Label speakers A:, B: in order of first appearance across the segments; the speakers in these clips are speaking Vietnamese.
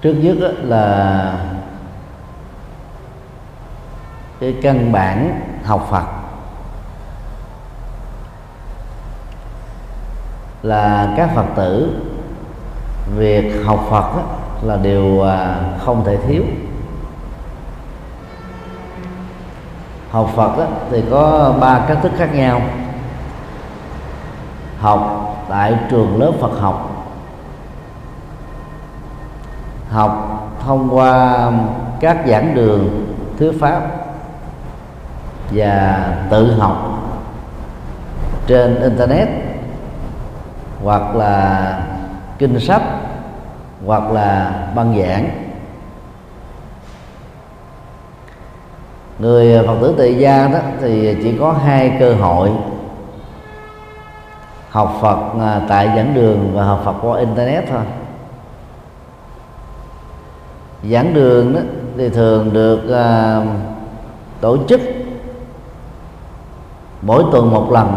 A: trước nhất là cái căn bản học Phật. Là các Phật tử, việc học Phật là điều à, không thể thiếu. Học Phật thì có ba cách thức khác nhau. Học tại trường lớp Phật học học thông qua các giảng đường thuyết pháp và tự học trên internet, hoặc là kinh sách, hoặc là băng giảng. Người phật tử tại gia đó thì chỉ có hai cơ hội học phật à, tại giảng đường và học phật qua internet thôi giảng đường đó thì thường được uh, tổ chức mỗi tuần một lần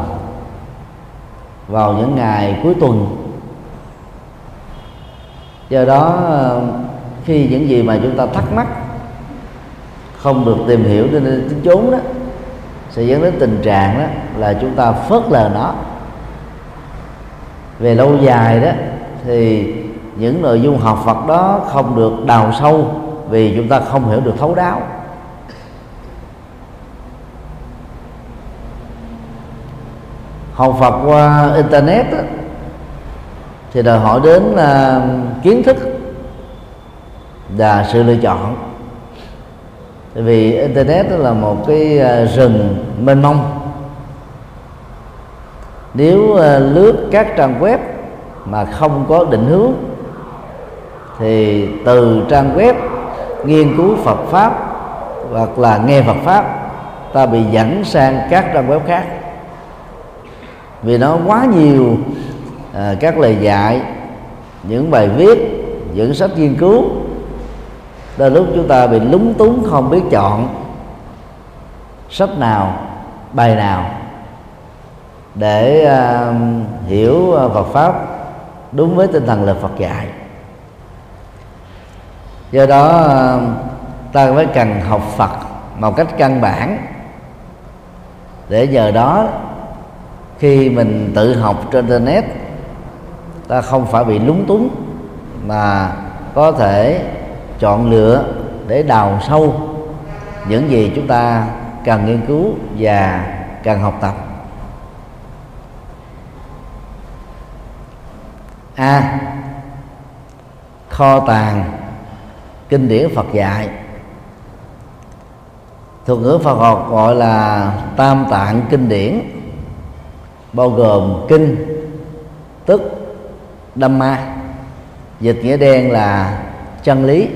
A: vào những ngày cuối tuần. Do đó à, khi những gì mà chúng ta thắc mắc không được tìm hiểu nên tính chốn đó sẽ dẫn đến tình trạng đó là chúng ta phớt lờ nó. Về lâu dài đó thì những nội dung học Phật đó không được đào sâu vì chúng ta không hiểu được thấu đáo. Học Phật qua internet đó, thì đòi hỏi đến là kiến thức và sự lựa chọn. Tại vì internet đó là một cái à, rừng mênh mông. Nếu à, lướt các trang web mà không có định hướng thì từ trang web nghiên cứu Phật pháp hoặc là nghe Phật pháp ta bị dẫn sang các trang web khác. Vì nó quá nhiều à, các lời dạy những bài viết những sách nghiên cứu đôi lúc chúng ta bị lúng túng không biết chọn sách nào bài nào để à, hiểu Phật pháp đúng với tinh thần lời Phật dạy do đó um, ta mới cần học Phật một cách căn bản. Để nhờ đó, khi mình tự học trên internet, ta không phải bị lúng túng, mà có thể chọn lựa để đào sâu những gì chúng ta cần nghiên cứu và cần học tập. A. Kho tàng kinh điển Phật dạy. Thuật ngữ Phật học gọi là tam tạng kinh điển, bao gồm kinh, tức Dhamma dịch nghĩa đen là chân lý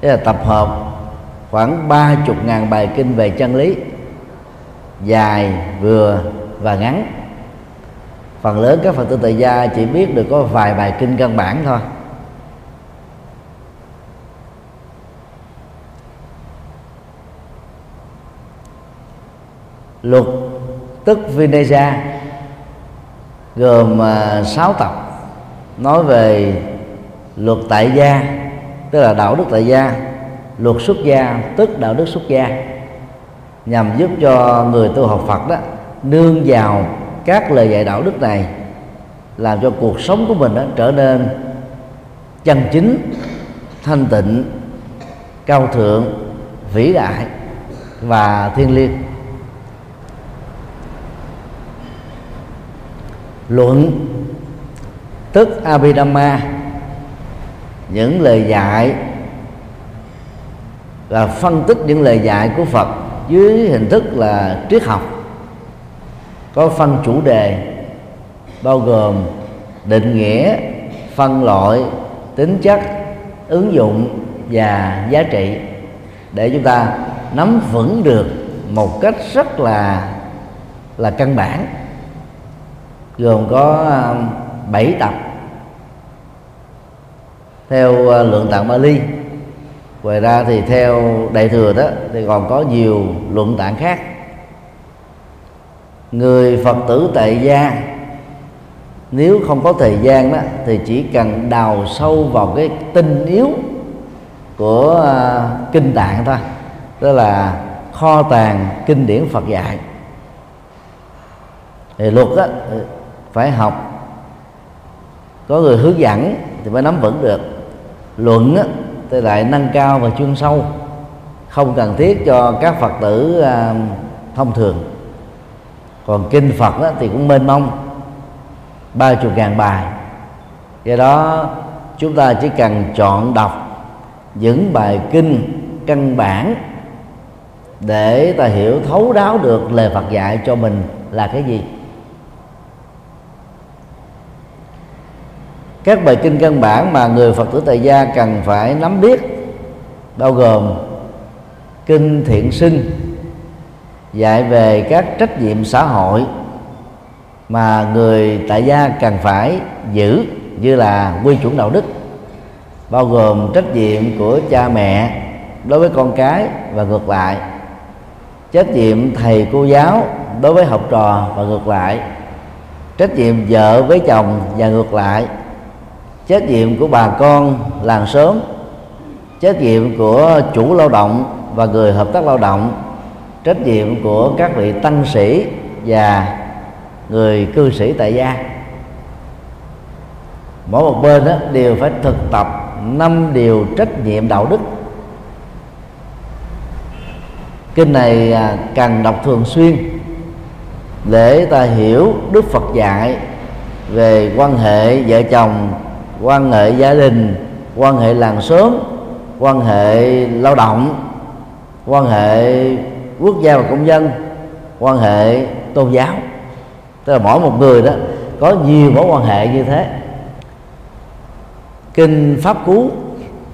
A: đây là tập hợp khoảng ba chục ngàn bài kinh về chân lý, dài, vừa và ngắn. Phần lớn các phật tử tại gia chỉ biết được có vài bài kinh căn bản thôi. Luật tức Vinaya gồm à, sáu 6 tập nói về luật tại gia, tức là đạo đức tại gia, luật xuất gia, tức đạo đức xuất gia, nhằm giúp cho người tu học Phật đó nương vào các lời dạy đạo đức này, làm cho cuộc sống của mình đó trở nên chân chính, thanh tịnh, cao thượng, vĩ đại và thiêng liêng. Luận, tức abhidhamma. Những lời dạy và phân tích những lời dạy của Phật dưới hình thức là triết học. Có phân chủ đề, bao gồm định nghĩa, phân loại, tính chất, ứng dụng và giá trị. Để chúng ta nắm vững được một cách rất là là căn bản gồm có à, 7 tập. Theo à, lượng tạng Bali ngoài ra thì theo đại thừa đó thì còn có nhiều luận tạng khác. Người phật tử tại gia nếu không có thời gian đó thì chỉ cần đào sâu vào cái tinh yếu của uh, kinh tạng thôi đó là kho tàng kinh điển Phật dạy. Thì luật đó phải học. Có người hướng dẫn thì mới nắm vững được. Luận á thì lại nâng cao và chuyên sâu không cần thiết cho các phật tử à, thông thường. Còn kinh phật đó, thì cũng mênh mông ba chục ngàn bài. Do đó chúng ta chỉ cần chọn đọc những bài kinh căn bản để ta hiểu thấu đáo được lời Phật dạy cho mình là cái gì. Các bài kinh căn bản mà người Phật tử tại gia cần phải nắm biết bao gồm kinh thiện sinh, dạy về các trách nhiệm xã hội mà người tại gia cần phải giữ như là quy chuẩn đạo đức, bao gồm trách nhiệm của cha mẹ đối với con cái và ngược lại, trách nhiệm thầy cô giáo đối với học trò và ngược lại, trách nhiệm vợ với chồng và ngược lại trách nhiệm của bà con làng xóm, trách nhiệm của chủ lao động và người hợp tác lao động, trách nhiệm của các vị tăng sĩ và người cư sĩ tại gia. Mỗi một bên đó đều phải thực tập năm điều trách nhiệm đạo đức. Kinh này à, cần đọc thường xuyên để ta hiểu đức phật dạy về quan hệ vợ chồng quan hệ gia đình, quan hệ làng xóm, quan hệ lao động, quan hệ quốc gia và công dân, quan hệ tôn giáo. Tức là mỗi một người đó có nhiều mối quan hệ như thế. Kinh pháp cú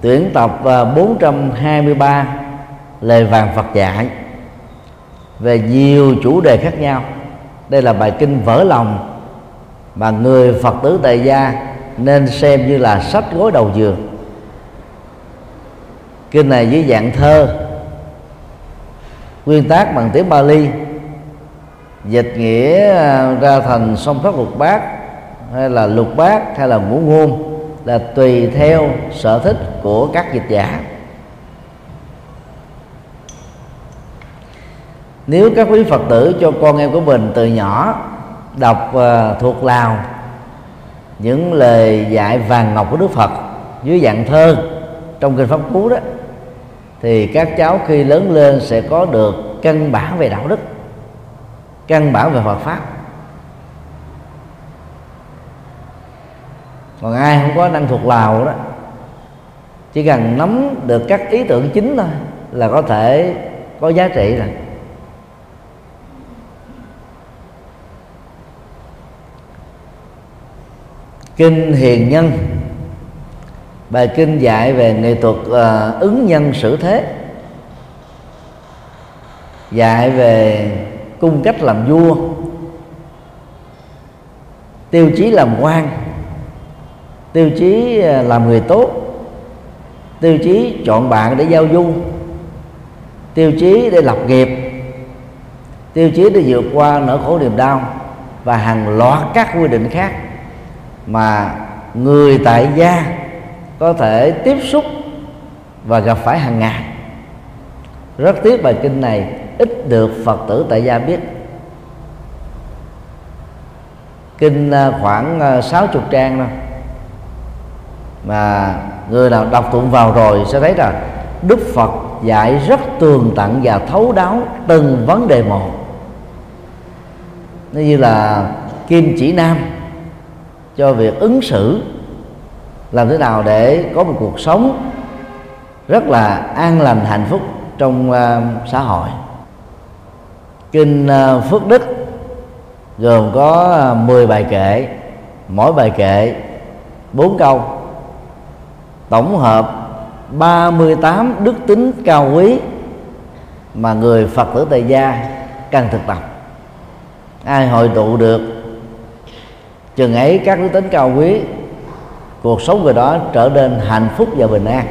A: tuyển tập à, 423 lời vàng Phật dạy về nhiều chủ đề khác nhau. Đây là bài kinh vỡ lòng mà người Phật tử tại gia nên xem như là sách gối đầu giường. Kinh này dưới dạng thơ nguyên tác bằng tiếng Bali dịch nghĩa à, ra thành song thất lục bát hay là lục bát hay là ngũ ngôn là tùy theo sở thích của các dịch giả. Nếu các quý phật tử cho con em của mình từ nhỏ đọc uh, thuộc lào những lời dạy vàng ngọc của đức phật dưới dạng thơ trong kinh pháp cú đó, thì các cháu khi lớn lên sẽ có được căn bản về đạo đức, căn bản về Phật pháp. Còn ai không có năng thuộc lào đó, chỉ cần nắm được các ý tưởng chính thôi là có thể có giá trị rồi. Kinh hiền nhân. Bài kinh dạy về nghệ thuật uh, ứng nhân xử thế. Dạy về cung cách làm vua. Tiêu chí làm quan. Tiêu chí ờ, làm người tốt. Tiêu chí chọn bạn để giao du. Tiêu chí để lập nghiệp. Tiêu chí để vượt qua nỗi khổ niềm đau và hàng loạt các quy định khác mà người tại gia có thể tiếp xúc và gặp phải hàng ngày. Rất tiếc bài kinh này ít được phật tử tại gia biết. Kinh à, khoảng à, 60 trang thôi. Mà người nào đọc tụng vào rồi sẽ thấy rằng đức phật dạy rất tường tận và thấu đáo từng vấn đề một. Nó như là kim chỉ nam cho việc ứng xử làm thế nào để có một cuộc sống rất là an lành hạnh phúc trong uh, xã hội. Kinh uh, phước đức gồm có ờ, 10 bài kệ mỗi bài kệ bốn câu tổng hợp 38 đức tính cao quý mà người Phật tử tại gia cần thực tập. Ai hội tụ được chừng ấy các đức tính cao quý, cuộc sống người đó trở nên hạnh phúc và bình an.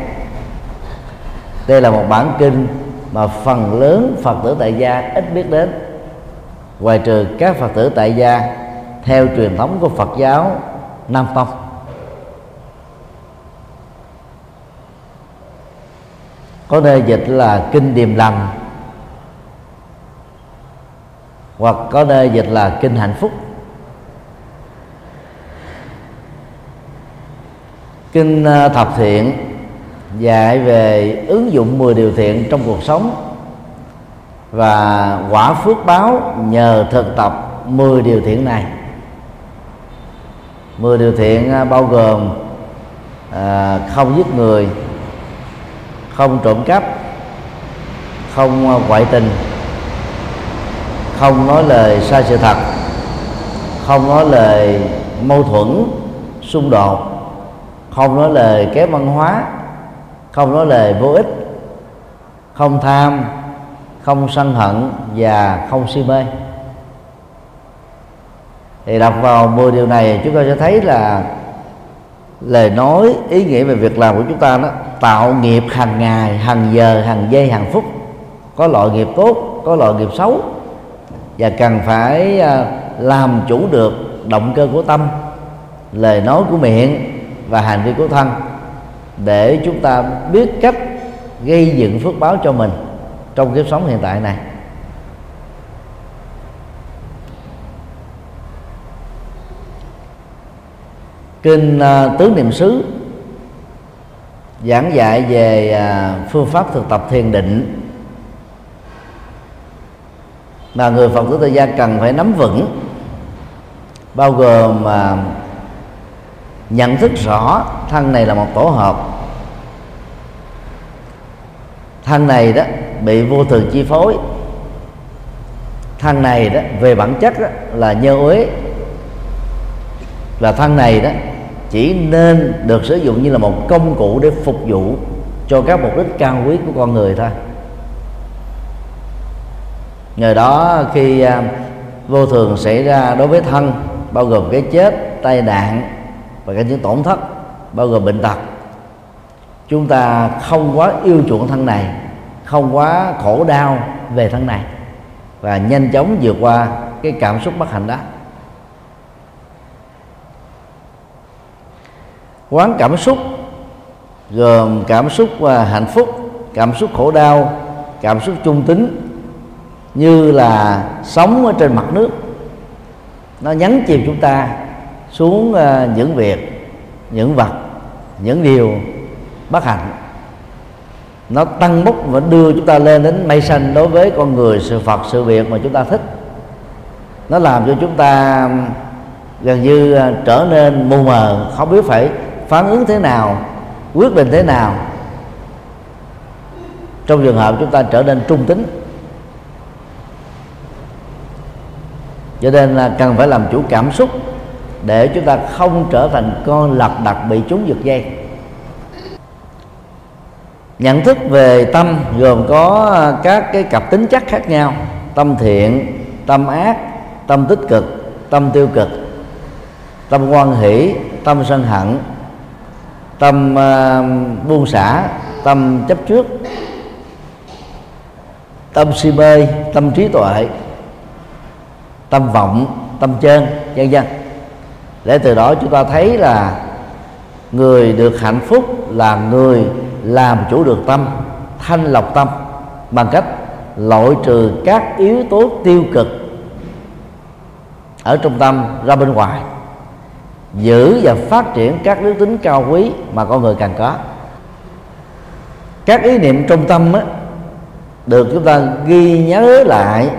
A: Đây là một bản kinh mà phần lớn phật tử tại gia ít biết đến. Ngoài trừ các phật tử tại gia theo truyền thống của Phật giáo Nam Tông. Có nơi dịch là kinh điềm lành, hoặc có nơi dịch là kinh hạnh phúc. Kinh à, thập thiện dạy về ứng dụng 10 điều thiện trong cuộc sống và quả phước báo nhờ thực tập 10 điều thiện này. 10 điều thiện à, bao gồm à, không giết người không trộm cắp không à, ngoại tình không nói lời sai sự thật không nói lời mâu thuẫn xung đột không nói lời kém văn hóa, không nói lời vô ích, không tham, không sân hận và không si mê. Thì đọc vào 10 điều này, chúng ta sẽ thấy là lời nói, ý nghĩa về việc làm của chúng ta đó, tạo nghiệp hàng ngày, hàng giờ, hàng giây, hàng phút. Có loại nghiệp tốt, có loại nghiệp xấu. Và cần phải à, làm chủ được động cơ của tâm, lời nói của miệng và hành vi của thân để chúng ta biết cách gây dựng phước báo cho mình trong kiếp sống hiện tại này. Kinh uh, tứ niệm xứ giảng dạy về uh, phương pháp thực tập thiền định mà người phật tử tại gia cần phải nắm vững bao gồm uh, nhận thức rõ thân này là một tổ hợp. Thân này đó bị vô thường chi phối. Thân này đó về bản chất đó, là nhơ uế. Là thân này đó chỉ nên được sử dụng như là một công cụ để phục vụ cho các mục đích cao quý của con người thôi. Nhờ đó khi à, vô thường xảy ra đối với thân bao gồm cái chết tai nạn và cả những tổn thất bao gồm bệnh tật. Chúng ta không quá yêu chuộng thân này, không quá khổ đau về thân này. Và nhanh chóng vượt qua cái cảm xúc bất hạnh đó. Quán cảm xúc gồm cảm xúc và hạnh phúc, cảm xúc khổ đau, cảm xúc trung tính, như là sống ở trên mặt nước. Nó nhấn chìm chúng ta xuống ờ, những việc, những vật, những điều bất hạnh. Nó tăng bốc và đưa chúng ta lên đến mây xanh đối với con người, sự phật, sự việc mà chúng ta thích. Nó làm cho chúng ta gần như ờ, trở nên mù mờ, không biết phải phản ứng thế nào, quyết định thế nào. Trong trường hợp chúng ta trở nên trung tính, cho nên là cần phải làm chủ cảm xúc để chúng ta không trở thành con lật đật bị chúng giật dây. Nhận thức về tâm gồm có các cái cặp tính chất khác nhau tâm thiện tâm ác tâm tích cực tâm tiêu cực tâm quan hỷ tâm sân hận tâm uh, buông xả tâm chấp trước tâm si mê tâm trí tuệ tâm vọng tâm chân vân vân để từ đó chúng ta thấy là người được hạnh phúc là người làm chủ được tâm thanh lọc tâm bằng cách loại trừ các yếu tố tiêu cực ở trong tâm ra bên ngoài giữ và phát triển các đức tính cao quý mà con người cần có. Các ý niệm trong tâm á, được chúng ta ghi nhớ lại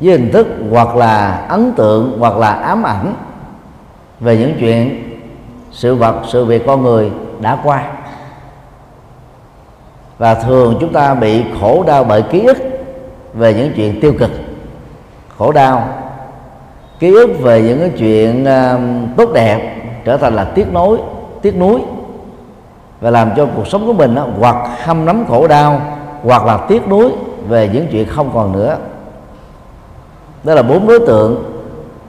A: với hình thức hoặc là ấn tượng hoặc là ám ảnh về những chuyện sự vật sự việc con người đã qua. Và thường chúng ta bị khổ đau bởi ký ức về những chuyện tiêu cực. Khổ đau ký ức về những cái chuyện uh, tốt đẹp trở thành là tiếc nối tiếc nuối và làm cho cuộc sống của mình đó, hoặc hâm nắm khổ đau hoặc là tiếc nuối về những chuyện không còn nữa. Đó là bốn đối tượng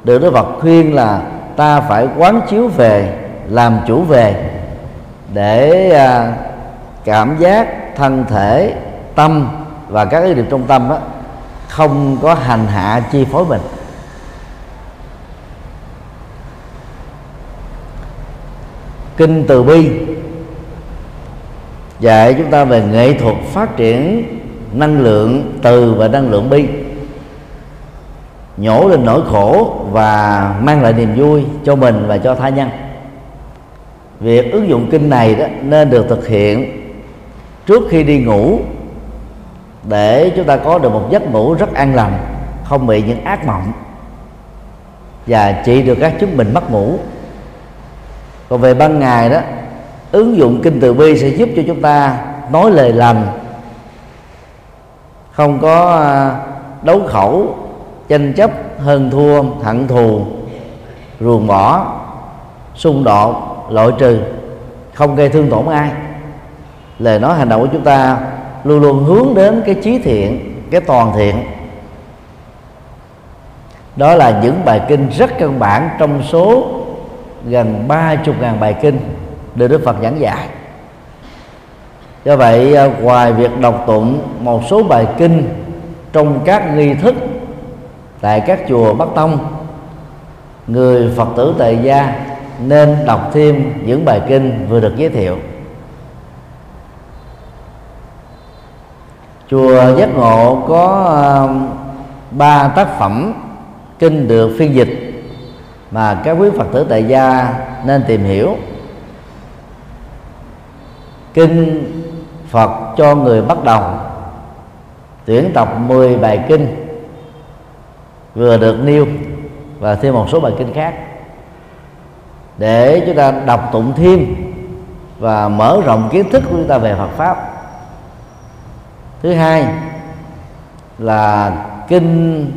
A: được Đức Phật khuyên là ta phải quán chiếu về, làm chủ về, để à, cảm giác thân thể, tâm và các cái điều trong tâm đó không có hành hạ chi phối mình. Kinh từ bi dạy chúng ta về nghệ thuật phát triển năng lượng từ và năng lượng bi nhổ lên nỗi khổ và mang lại niềm vui cho mình và cho tha nhân. Việc ứng dụng kinh này đó nên được thực hiện trước khi đi ngủ, để chúng ta có được một giấc ngủ rất an lành, không bị những ác mộng, và trị được các chứng bệnh mất ngủ. Còn về ban ngày đó, ứng dụng kinh từ bi sẽ giúp cho chúng ta nói lời lành, không có à, đấu khẩu tranh chấp hơn thua hận thù. Ruồng bỏ, xung đột, loại trừ. Không gây thương tổn ai. Lời nói hành động của chúng ta luôn luôn hướng đến cái trí thiện, cái toàn thiện. Đó là những bài kinh rất căn bản trong số gần ba chục ngàn bài kinh được Đức Phật giảng dạy. Do vậy à, ngoài việc đọc tụng một số bài kinh trong các nghi thức tại các chùa Bắc Tông. Người Phật tử tại gia nên đọc thêm những bài kinh vừa được giới thiệu. Chùa giác ngộ có um, ba tác phẩm kinh được phiên dịch mà các quý phật tử tại gia nên tìm hiểu. Kinh Phật cho người bắt đầu, tuyển tập 10 bài kinh vừa được nêu và thêm một số bài kinh khác. Để chúng ta đọc tụng thêm và mở rộng kiến thức của chúng ta về Phật pháp. Thứ hai là kinh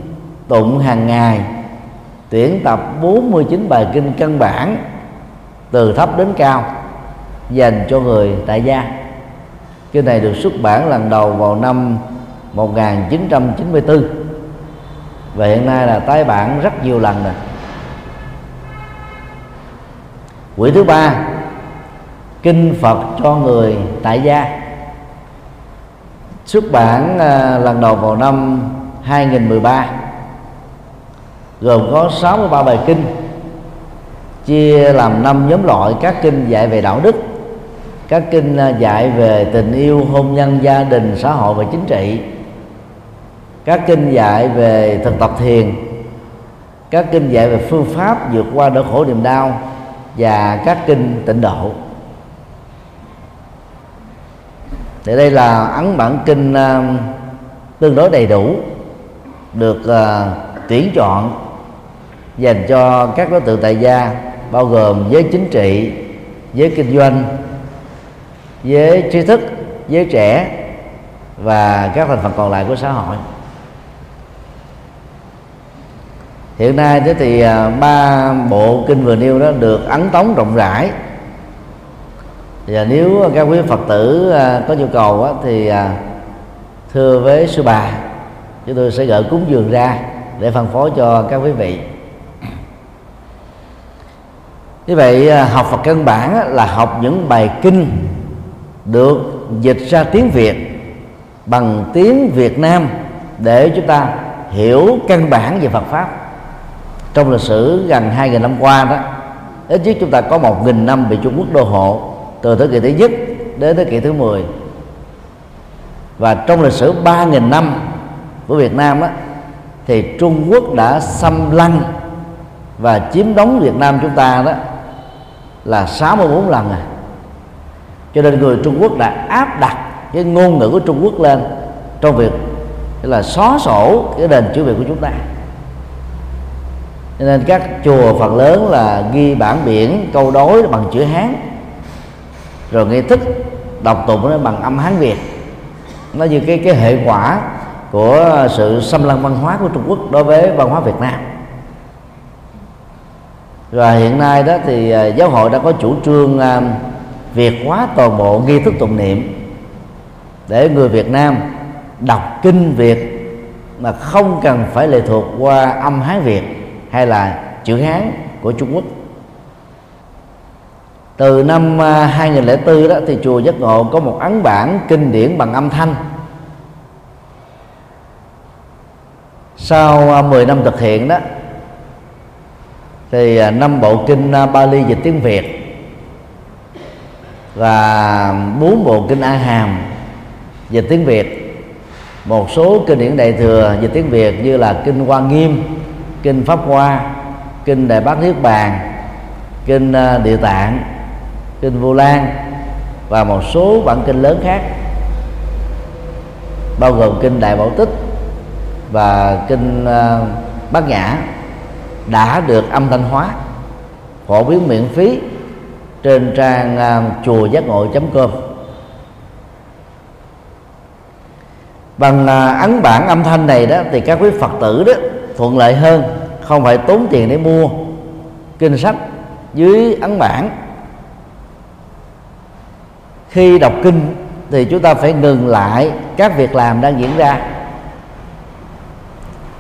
A: tụng hàng ngày, tuyển tập 49 bài kinh căn bản từ thấp đến cao, dành cho người tại gia. Kinh này được xuất bản lần đầu vào năm 1994 và hiện nay là tái bản rất nhiều lần rồi. Quỹ thứ ba, kinh Phật cho người tại gia. Xuất bản à, lần đầu vào năm 2013 gồm có 63 bài kinh, chia làm năm nhóm loại, các kinh dạy về đạo đức, các kinh à, dạy về tình yêu, hôn nhân, gia đình, xã hội và chính trị các kinh dạy về thực tập thiền các kinh dạy về phương pháp vượt qua nỗi khổ niềm đau và các kinh tịnh độ. Thì đây là ấn bản kinh uh, tương đối đầy đủ được uh, tuyển chọn dành cho các đối tượng tại gia bao gồm giới chính trị giới kinh doanh giới trí thức giới trẻ và các thành phần còn lại của xã hội. Hiện nay thế thì à, ba bộ kinh vừa nêu đó được ấn tống rộng rãi. Và nếu các quý phật tử à, có nhu cầu đó, thì à, thưa với sư bà chúng tôi sẽ gửi cúng dường ra để phân phối cho các quý vị. Như vậy học Phật căn bản là học những bài kinh được dịch ra tiếng Việt bằng tiếng Việt Nam để chúng ta hiểu căn bản về Phật pháp trong lịch sử gần 2.000 năm qua đó ít nhất chúng ta có một nghìn năm bị Trung Quốc đô hộ từ thế kỷ thứ nhất đến thế kỷ thứ 10 và trong lịch sử 3.000 năm của Việt Nam đó, thì Trung Quốc đã xâm lăng và chiếm đóng Việt Nam chúng ta đó là 64 lần à. Cho nên người Trung Quốc đã áp đặt cái ngôn ngữ của Trung Quốc lên trong việc là xóa sổ cái nền chữ Việt của chúng ta cho nên các chùa phần lớn là ghi bản biển, câu đối bằng chữ Hán. Rồi nghi thức đọc tụng nó bằng âm Hán Việt. Nó như cái cái hệ quả của sự xâm lăng văn hóa của Trung Quốc đối với văn hóa Việt Nam. Và hiện nay đó thì à, giáo hội đã có chủ trương à, việt hóa toàn bộ nghi thức tụng niệm để người Việt Nam đọc kinh Việt mà không cần phải lệ thuộc qua âm Hán Việt hay là chữ Hán của Trung Quốc. Từ năm à, 2004 đó thì chùa Giác Ngộ có một ấn bản kinh điển bằng âm thanh. Sau à, 10 năm thực hiện đó, thì à, năm bộ kinh Bali dịch tiếng Việt và bốn bộ kinh a hàm dịch tiếng việt. Một số kinh điển đại thừa dịch tiếng việt như là kinh hoa nghiêm kinh pháp hoa, kinh đại bát niết bàn, kinh ờ, địa tạng, kinh vô lan và một số bản kinh lớn khác, bao gồm kinh đại bảo tích và kinh ờ, bát nhã đã được âm thanh hóa, phổ biến miễn phí trên trang ờ, chùa giác ngộ com. Bằng ấn bản âm thanh này đó thì các quý phật tử đó thuận lợi hơn không phải tốn tiền để mua kinh sách dưới ấn bản. Khi đọc kinh thì chúng ta phải ngừng lại các việc làm đang diễn ra.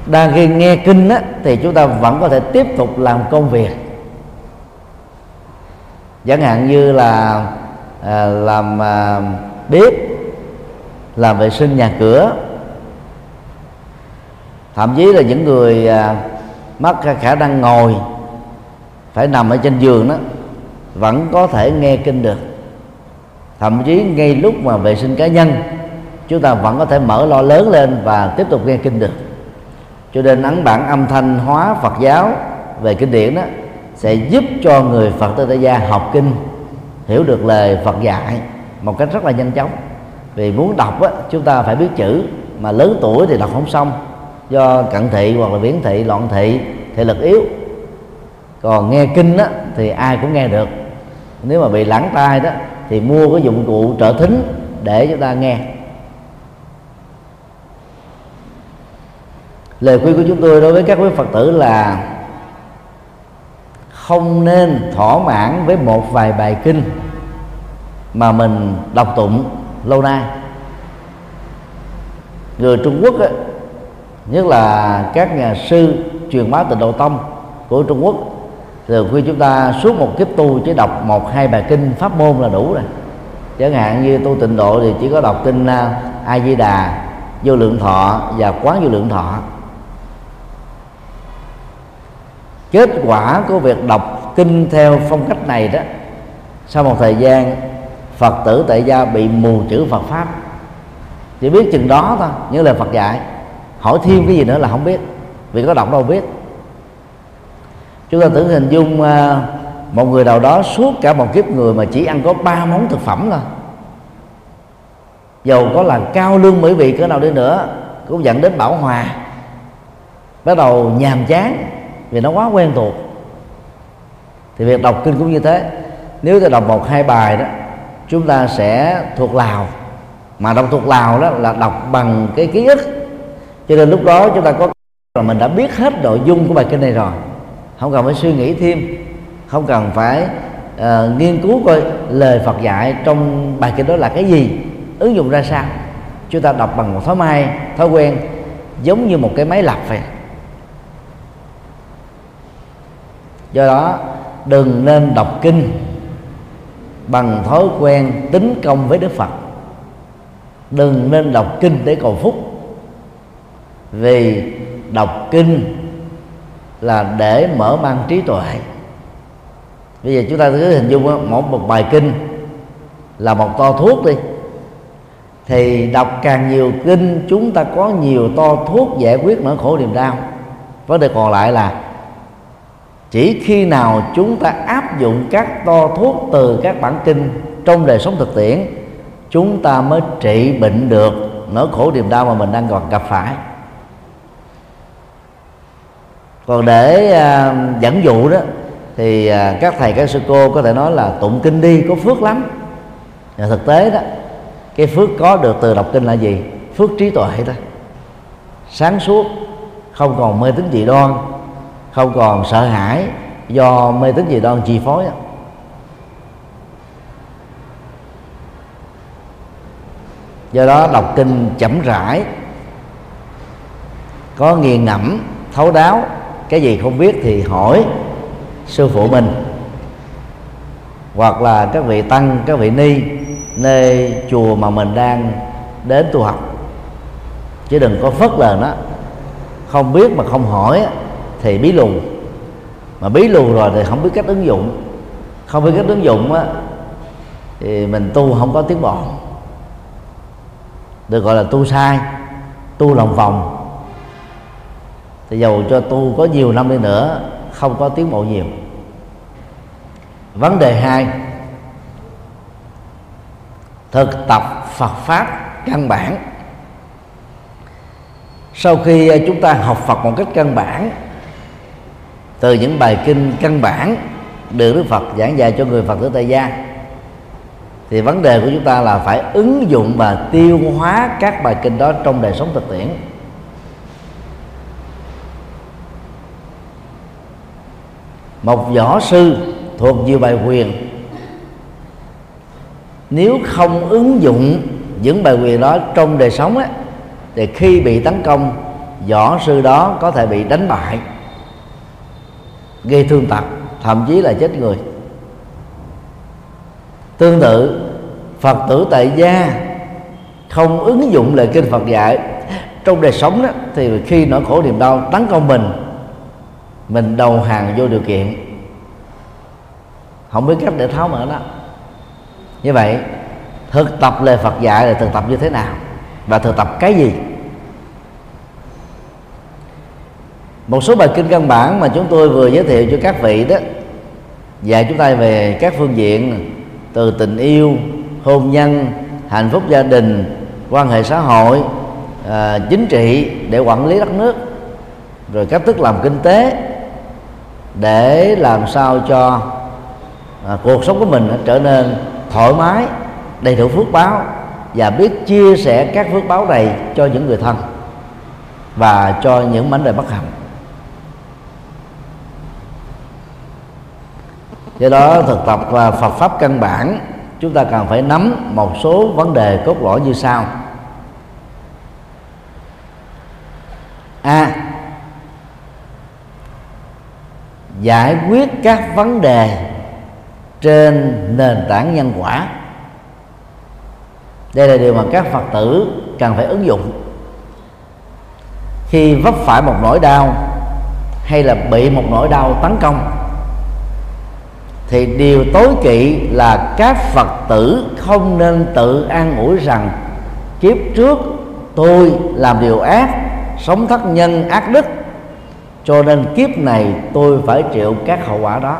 A: Đang khi nghe kinh á, thì chúng ta vẫn có thể tiếp tục làm công việc. Chẳng hạn như là à, làm à, bếp làm vệ sinh nhà cửa thậm chí là những người à, mất khả năng ngồi phải nằm ở trên giường đó vẫn có thể nghe kinh được. Thậm chí ngay lúc mà vệ sinh cá nhân chúng ta vẫn có thể mở lo lớn lên và tiếp tục nghe kinh được. Cho nên ấn bản âm thanh hóa Phật giáo về kinh điển đó sẽ giúp cho người Phật tử tại gia học kinh hiểu được lời Phật dạy một cách rất là nhanh chóng. Vì muốn đọc á, chúng ta phải biết chữ mà lớn tuổi thì đọc không xong do cận thị hoặc là viễn thị loạn thị thể lực yếu. Còn nghe kinh á, thì ai cũng nghe được. Nếu mà bị lãng tai đó thì mua cái dụng cụ trợ thính để chúng ta nghe. Lời khuyên của chúng tôi đối với các quý phật tử là không nên thỏa mãn với một vài bài kinh mà mình đọc tụng lâu nay. Người trung quốc á, nhất là các nhà sư truyền bá tịnh độ tông của trung quốc. Từ khuyên chúng ta suốt một kiếp tu chỉ đọc một, hai bài kinh pháp môn là đủ rồi. Chẳng hạn như tu tịnh độ thì chỉ có đọc kinh à, a di đà, vô lượng thọ và quán vô lượng thọ. Kết quả của việc đọc kinh theo phong cách này đó, sau một thời gian, phật tử tại gia bị mù chữ phật pháp. Chỉ biết chừng đó thôi những lời phật dạy hỏi thêm cái gì nữa là không biết. Vì có đọc đâu biết. Chúng ta tưởng hình dung à, một người nào đó suốt cả một kiếp người mà chỉ ăn có ba món thực phẩm thôi. Dầu có là cao lương mỹ vị cỡ nào đi nữa, cũng dẫn đến bảo hòa. Bắt đầu nhàm chán, vì nó quá quen thuộc. Thì việc đọc kinh cũng như thế. Nếu ta đọc một, hai bài đó, chúng ta sẽ thuộc lào. Mà đọc thuộc lào đó là đọc bằng cái ký ức cho nên lúc đó chúng ta có là mình đã biết hết nội dung của bài kinh này rồi. Không cần phải suy nghĩ thêm không cần phải uh, nghiên cứu coi lời Phật dạy trong bài kinh đó là cái gì ứng dụng ra sao. Chúng ta đọc bằng một thói mai thói quen giống như một cái máy lọc vậy. Do đó đừng nên đọc kinh bằng thói quen tính công với đức phật. Đừng nên đọc kinh để cầu phúc vì đọc kinh là để mở mang trí tuệ. Bây giờ chúng ta cứ hình dung một một bài kinh là một to thuốc đi. Thì đọc càng nhiều kinh, chúng ta có nhiều to thuốc giải quyết nỗi khổ niềm đau. Vấn đề còn lại là chỉ khi nào chúng ta áp dụng các to thuốc từ các bản kinh trong đời sống thực tiễn, chúng ta mới trị bệnh được nỗi khổ niềm đau mà mình đang còn gặp phải còn để à, dẫn dụ đó thì à, các thầy các sư cô có thể nói là tụng kinh đi có phước lắm. Và thực tế đó cái phước có được từ đọc kinh là gì? Phước trí tuệ thôi. Sáng suốt không còn mê tín dị đoan không còn sợ hãi do mê tín dị đoan chi phối do đó đọc kinh chậm rãi có nghiền ngẫm thấu đáo cái gì không biết thì hỏi sư phụ mình. Hoặc là các vị tăng, các vị ni, nơi chùa mà mình đang đến tu học. Chứ đừng có phớt lờ nó. Không biết mà không hỏi thì bí lù. Mà bí lù rồi thì không biết cách ứng dụng. Không biết cách ứng dụng á, thì mình tu không có tiến bộ. Được gọi là tu sai, tu lòng vòng thì dầu cho tu có nhiều năm đi nữa, không có tiến bộ nhiều. Vấn đề hai, thực tập Phật pháp căn bản. Sau khi chúng ta học Phật một cách căn bản, từ những bài kinh căn bản được Đức Phật giảng dạy cho người Phật tử tại gia, thì vấn đề của chúng ta là phải ứng dụng và tiêu hóa các bài kinh đó trong đời sống thực tiễn. Một võ sư thuộc nhiều bài quyền nếu không ứng dụng những bài quyền đó trong đời sống ấy, thì khi bị tấn công võ sư đó có thể bị đánh bại gây thương tật thậm chí là chết người. Tương tự phật tử tại gia không ứng dụng lời kinh phật dạy trong đời sống đó, thì khi nỗi khổ niềm đau tấn công mình mình đầu hàng vô điều kiện. Không biết cách để tháo mở đó. Như vậy thực tập lời phật dạy là thực tập như thế nào? Và thực tập cái gì? Một số bài kinh căn bản mà chúng tôi vừa giới thiệu cho các vị đó dạy chúng ta về các phương diện từ tình yêu hôn nhân hạnh phúc gia đình quan hệ xã hội à, chính trị để quản lý đất nước rồi cách thức làm kinh tế để làm sao cho à, cuộc sống của mình trở nên thoải mái đầy đủ phước báo và biết chia sẻ các phước báo này cho những người thân và cho những mảnh đời bất hạnh. Do đó thực tập và Phật pháp căn bản chúng ta cần phải nắm một số vấn đề cốt lõi như sau. A giải quyết các vấn đề trên nền tảng nhân quả. Đây là điều mà các phật tử cần phải ứng dụng. Khi vấp phải một nỗi đau hay là bị một nỗi đau tấn công, thì điều tối kỵ là các phật tử không nên tự an ủi rằng, kiếp trước tôi làm điều ác, sống thất nhân ác đức cho nên kiếp này tôi phải chịu các hậu quả đó.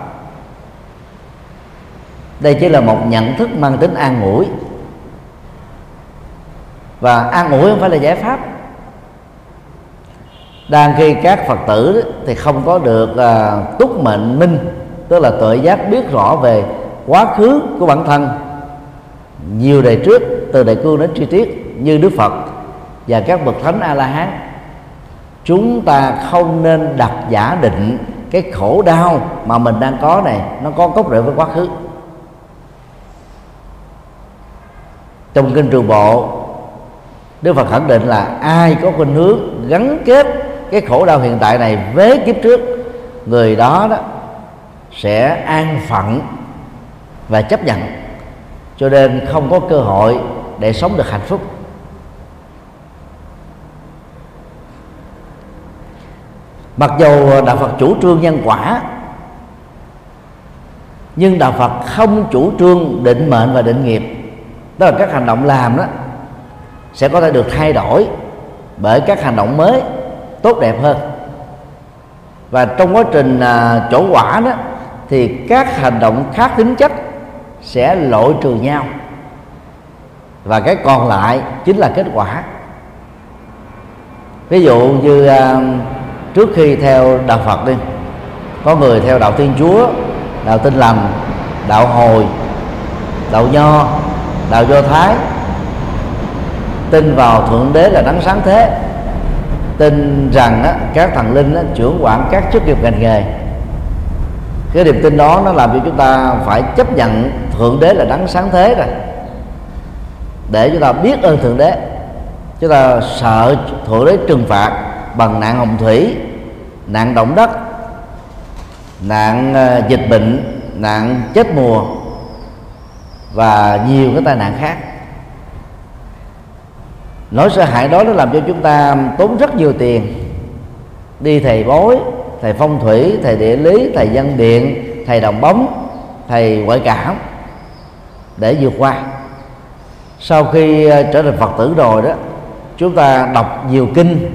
A: Đây chỉ là một nhận thức mang tính an ủi. Và an ủi không phải là giải pháp. Đang khi các phật tử thì không có được à, túc mệnh minh tức là tự giác biết rõ về quá khứ của bản thân. Nhiều đời trước từ đại cương đến chi tiết như đức phật và các bậc thánh a la hán chúng ta không nên đặt giả định cái khổ đau mà mình đang có này, nó có cốt rễ với quá khứ. Trong kinh trường bộ, đức phật khẳng định là ai có khuynh hướng gắn kết cái khổ đau hiện tại này với kiếp trước, người đó đó sẽ an phận và chấp nhận. Cho nên không có cơ hội để sống được hạnh phúc. Mặc dù đạo phật chủ trương nhân quả nhưng đạo phật không chủ trương định mệnh và định nghiệp. Đó là các hành động làm đó sẽ có thể được thay đổi bởi các hành động mới tốt đẹp hơn. Và trong quá trình à, chỗ quả đó thì các hành động khác tính chất sẽ loại trừ nhau. Và cái còn lại chính là kết quả. Ví dụ như à, trước khi theo đạo phật đi. Có người theo đạo thiên chúa đạo Tin lành đạo hồi đạo nho đạo do thái. Tin vào thượng đế là đấng sáng thế. Tin rằng á, các thần linh á, trưởng quản các chức nghiệp ngành nghề. Cái niềm tin đó nó làm cho chúng ta phải chấp nhận thượng đế là đấng sáng thế rồi. Để chúng ta biết ơn thượng đế chúng ta sợ thượng đế trừng phạt bằng nạn hồng thủy nạn động đất, nạn ờ, dịch bệnh, nạn chết mùa và nhiều cái tai nạn khác. Nỗi sợ hãi đó nó làm cho chúng ta tốn rất nhiều tiền. Đi thầy bói, thầy phong thủy, thầy địa lý, thầy dân điện, thầy đồng bóng, thầy ngoại cảm để vượt qua. Sau khi ờ, trở thành phật tử rồi đó, chúng ta đọc nhiều kinh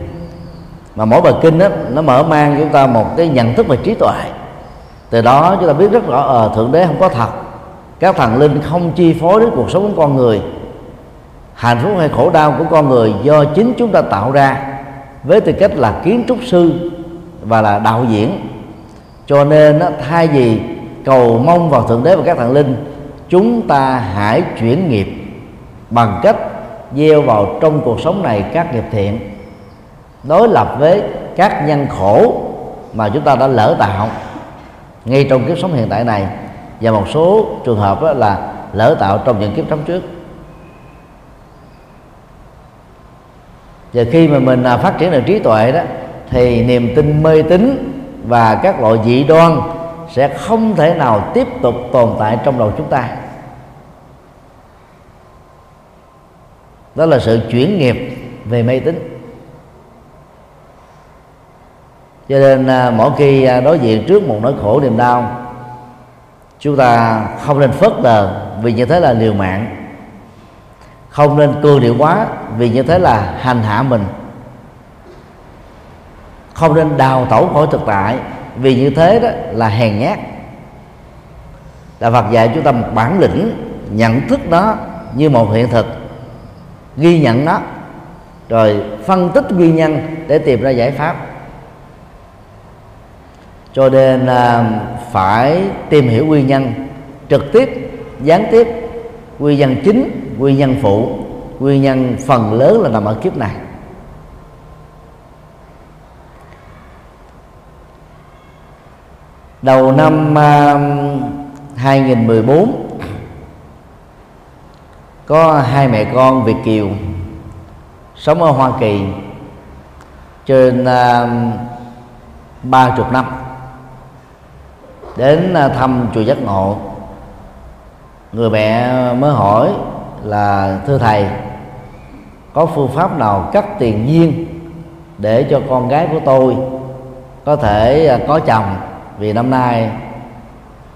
A: mà mỗi bài kinh đó, nó mở mang chúng ta một cái nhận thức về trí tuệ. Từ đó chúng ta biết rất rõ ở ờ, thượng đế không có thật. Các thần linh không chi phối đến cuộc sống của con người. Hạnh phúc hay khổ đau của con người do chính chúng ta tạo ra với tư cách là kiến trúc sư và là đạo diễn. Cho nên thay vì cầu mong vào thượng đế và các thần linh chúng ta hãy chuyển nghiệp bằng cách gieo vào trong cuộc sống này các nghiệp thiện đối lập với các nhân khổ mà chúng ta đã lỡ tạo. Ngay trong kiếp sống hiện tại này, và một số trường hợp đó là lỡ tạo trong những kiếp sống trước. Và khi mà mình à, phát triển được trí tuệ đó, thì niềm tin mê tín và các loại dị đoan sẽ không thể nào tiếp tục tồn tại trong đầu chúng ta. Đó là sự chuyển nghiệp về mê tín. Cho nên à, mỗi khi à, đối diện trước một nỗi khổ niềm đau, chúng ta không nên phớt lờ vì như thế là liều mạng. Không nên cương điệu quá vì như thế là hành hạ mình. Không nên đào tẩu khỏi thực tại vì như thế đó là hèn nhát. Là Phật dạy chúng ta một bản lĩnh, nhận thức đó như một hiện thực, ghi nhận nó, rồi phân tích nguyên nhân để tìm ra giải pháp cho nên à, phải tìm hiểu nguyên nhân trực tiếp gián tiếp nguyên nhân chính nguyên nhân phụ nguyên nhân phần lớn là nằm ở kiếp này. Đầu năm um, uh, 2014 có hai mẹ con Việt kiều sống ở Hoa Kỳ trên um, ba uh, chục năm đến à, thăm chùa giác ngộ. Người mẹ mới hỏi là thưa thầy có phương pháp nào cắt tiền duyên để cho con gái của tôi có thể à, có chồng? Vì năm nay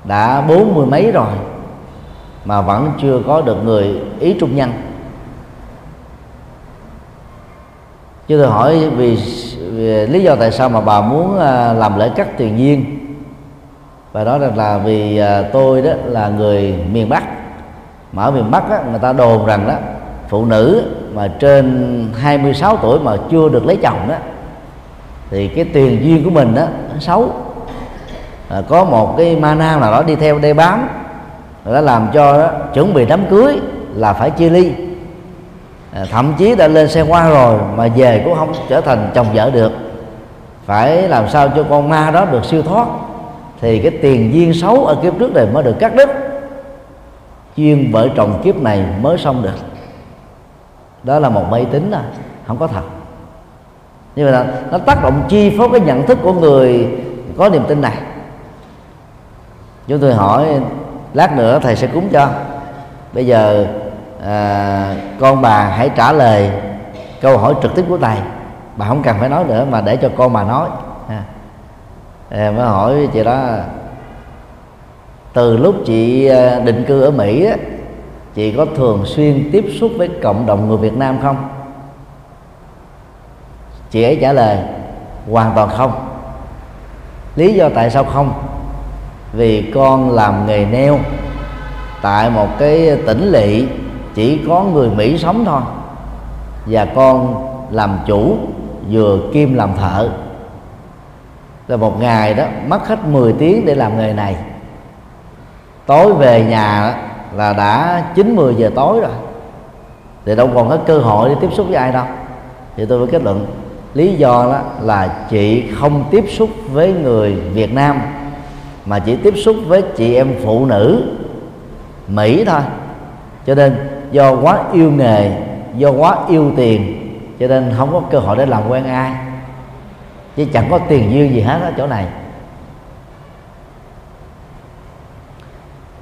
A: đã bốn mươi mấy rồi mà vẫn chưa có được người ý trung nhân. Chứ tôi hỏi vì, vì lý do tại sao mà bà muốn à, làm lễ cắt tiền duyên và đó là vì à, tôi đó là người miền bắc. Mà ở miền Bắc á, người ta đồn rằng đó phụ nữ mà trên 26 tuổi mà chưa được lấy chồng đó thì cái tiền duyên của mình đó nó xấu. À, có một cái ma nam nào đó đi theo đây bám đã làm cho đó, chuẩn bị đám cưới là phải chia ly. À, thậm chí đã lên xe hoa rồi mà về cũng không trở thành chồng vợ được. Phải làm sao cho con ma đó được siêu thoát? Thì cái tiền duyên xấu ở kiếp trước này mới được cắt đứt. Chuyên vợ chồng kiếp này mới xong được. Đó là một mê tín à không có thật. Nhưng mà nó tác động chi phối cái nhận thức của người có niềm tin này. Chúng tôi hỏi lát nữa thầy sẽ cúng cho. Bây giờ à, con bà hãy trả lời câu hỏi trực tiếp của thầy. Bà không cần phải nói nữa mà để cho con bà nói à. mới hỏi chị đó từ lúc chị à, định cư ở Mỹ á, chị có thường xuyên tiếp xúc với cộng đồng người Việt Nam không? Chị ấy trả lời hoàn toàn không. Lý do tại sao không? Vì con làm nghề neo tại một cái tỉnh lỵ chỉ có người Mỹ sống thôi và con làm chủ vừa kim làm thợ là một ngày đó, mất hết 10 tiếng để làm nghề này. Tối về nhà là đã chín mười giờ tối rồi. Thì đâu còn có cơ hội để tiếp xúc với ai đâu. Thì tôi mới kết luận, lý do đó là chị không tiếp xúc với người Việt Nam, mà chỉ tiếp xúc với chị em phụ nữ Mỹ thôi. Cho nên, do quá yêu nghề, do quá yêu tiền, cho nên không có cơ hội để làm quen ai chứ chẳng có tiền duyên gì hết ở chỗ này.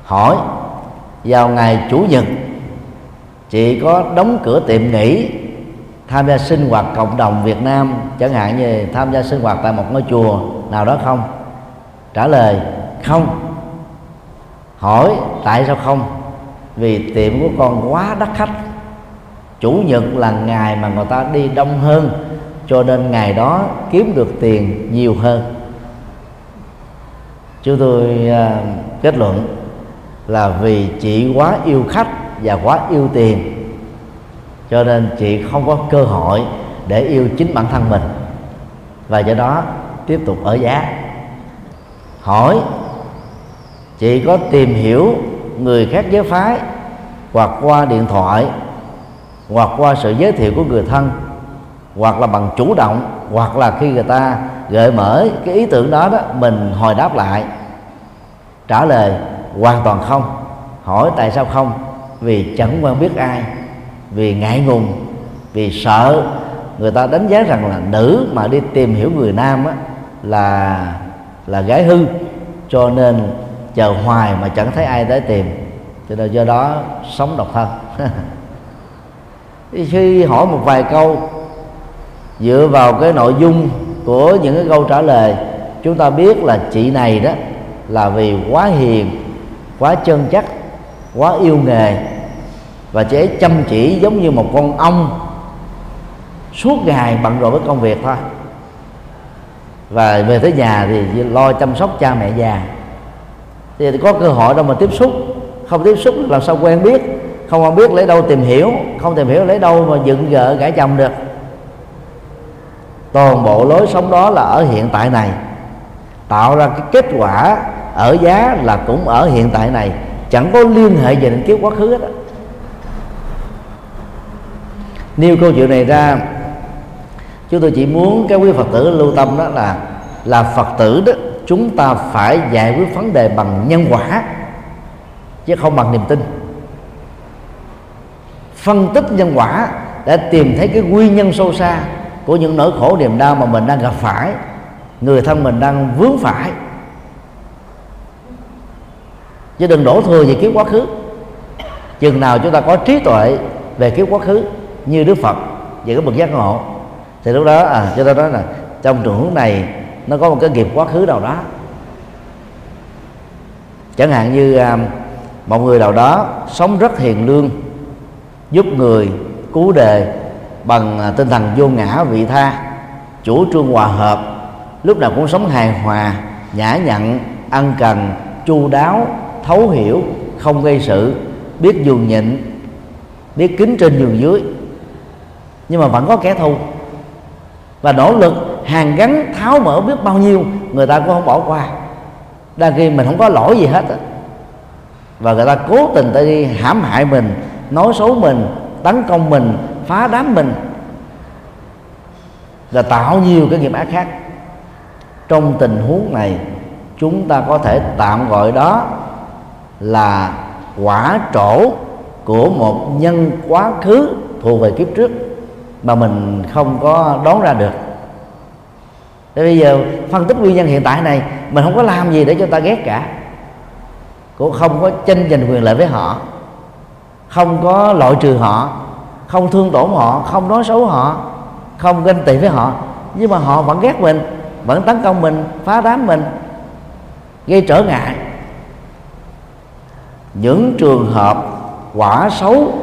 A: Hỏi, vào ngày chủ nhật, chị có đóng cửa tiệm nghỉ, tham gia sinh hoạt cộng đồng Việt Nam, chẳng hạn như tham gia sinh hoạt tại một ngôi chùa nào đó không? Trả lời, không. Hỏi, tại sao không? Vì tiệm của con quá đắt khách. Chủ nhật là ngày mà người ta đi đông hơn cho nên ngày đó kiếm được tiền nhiều hơn. Chúng tôi uh, kết luận là vì chị quá yêu khách và quá yêu tiền. Cho nên chị không có cơ hội để yêu chính bản thân mình. Và do đó tiếp tục ở giá. Hỏi chị có tìm hiểu người khác giới phái hoặc qua điện thoại hoặc qua sự giới thiệu của người thân hoặc là bằng chủ động hoặc là khi người ta gợi mở cái ý tưởng đó đó mình hồi đáp lại trả lời hoàn toàn không hỏi tại sao không? Vì chẳng quen biết ai vì ngại ngùng vì sợ. Người ta đánh giá rằng là nữ mà đi tìm hiểu người nam á, là là gái hư cho nên chờ hoài mà chẳng thấy ai tới tìm. Cho nên do đó sống độc thân. Khi hỏi một vài câu dựa vào cái nội dung của những cái câu trả lời, chúng ta biết là chị này đó là vì quá hiền, quá chân chắc, quá yêu nghề, và chị ấy chăm chỉ giống như một con ong suốt ngày bận rộn với công việc thôi. Và về tới nhà thì lo chăm sóc cha mẹ già. Thì có cơ hội đâu mà tiếp xúc, không tiếp xúc làm sao quen biết, không quen biết lấy đâu tìm hiểu, không tìm hiểu lấy đâu mà dựng vợ gả chồng được toàn bộ lối sống đó là ở hiện tại này. Tạo ra cái kết quả ở giá là cũng ở hiện tại này. Chẳng có liên hệ về đến kiếp quá khứ hết đó. nêu câu chuyện này ra, chúng tôi chỉ muốn các quý phật tử lưu tâm đó là là phật tử đó, chúng ta phải giải quyết vấn đề bằng nhân quả, chứ không bằng niềm tin. Phân tích nhân quả để tìm thấy cái nguyên nhân sâu xa của những nỗi khổ niềm đau mà mình đang gặp phải. Người thân mình đang vướng phải. Chứ đừng đổ thừa về kiếp quá khứ. Chừng nào chúng ta có trí tuệ về kiếp quá khứ như đức phật về cái bậc giác ngộ thì lúc đó à chúng ta nói là trong trường hướng này nó có một cái nghiệp quá khứ nào đó. Chẳng hạn như à, một người nào đó sống rất hiền lương giúp người cứu đề bằng à, tinh thần vô ngã vị tha, chủ trương hòa hợp, lúc nào cũng sống hài hòa, nhã nhặn ăn cần, chu đáo, thấu hiểu, không gây sự, biết nhường nhịn, biết kính trên nhường dưới. Nhưng mà vẫn có kẻ thù. Và nỗ lực hàng gắn, tháo mở biết bao nhiêu, người ta cũng không bỏ qua. Đa khi mình không có lỗi gì hết và người ta cố tình ta đi hãm hại mình, nói xấu mình, tấn công mình phá đám mình là tạo nhiều cái nghiệp ác khác. Trong tình huống này, chúng ta có thể tạm gọi đó là quả trổ của một nhân quá khứ thuộc về kiếp trước mà mình không có đoán ra được. Thế bây giờ phân tích nguyên nhân hiện tại này, Mình không có làm gì để cho ta ghét cả. Cũng không có tranh giành quyền lợi với họ, Không có loại trừ họ. Không thương tổn họ, Không nói xấu họ, Không ganh tị với họ. Nhưng mà họ vẫn ghét mình, Vẫn tấn công mình, Phá đám mình, Gây trở ngại. Những trường hợp quả xấu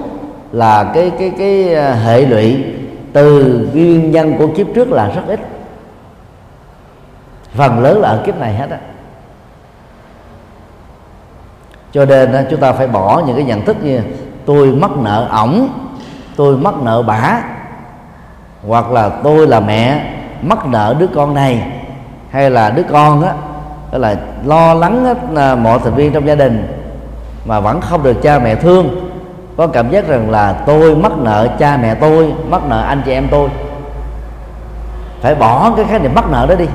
A: là cái cái cái à, hệ lụy từ nguyên nhân của kiếp trước là rất ít. Phần lớn là ở kiếp này hết á. Cho nên chúng ta phải bỏ những cái nhận thức như tôi mắc nợ ổng tôi mắc nợ bả, hoặc là tôi là mẹ mắc nợ đứa con này, hay là đứa con á đó là lo lắng hết à, mọi thành viên trong gia đình mà vẫn không được cha mẹ thương, có cảm giác rằng là tôi mắc nợ cha mẹ tôi, mắc nợ anh chị em tôi. Phải bỏ cái khái niệm mắc nợ đó đi.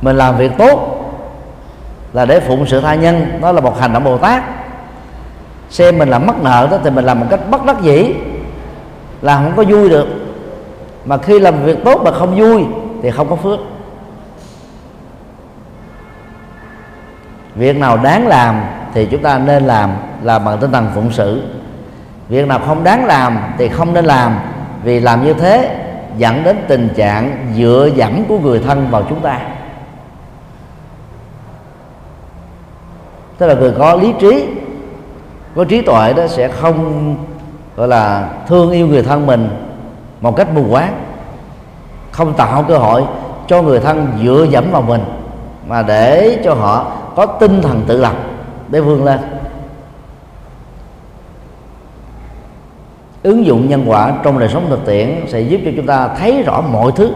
A: Mình làm việc tốt là để phụng sự tha nhân, đó là một hành động bồ tát xem mình làm mắc nợ đó thì mình làm một cách bất đắc dĩ là không có vui được. Mà khi làm việc tốt mà không vui thì không có phước. Việc nào đáng làm thì chúng ta nên làm làm bằng tinh thần phụng sự. Việc nào không đáng làm thì không nên làm, vì làm như thế dẫn đến tình trạng dựa dẫm của người thân vào chúng ta. Tức là người có lý trí có trí tuệ đó sẽ không, gọi là, thương yêu người thân mình một cách mù quáng. Không tạo cơ hội cho người thân dựa dẫm vào mình, mà để cho họ có tinh thần tự lập để vươn lên. Ứng dụng nhân quả trong đời sống thực tiễn sẽ giúp cho chúng ta thấy rõ mọi thứ,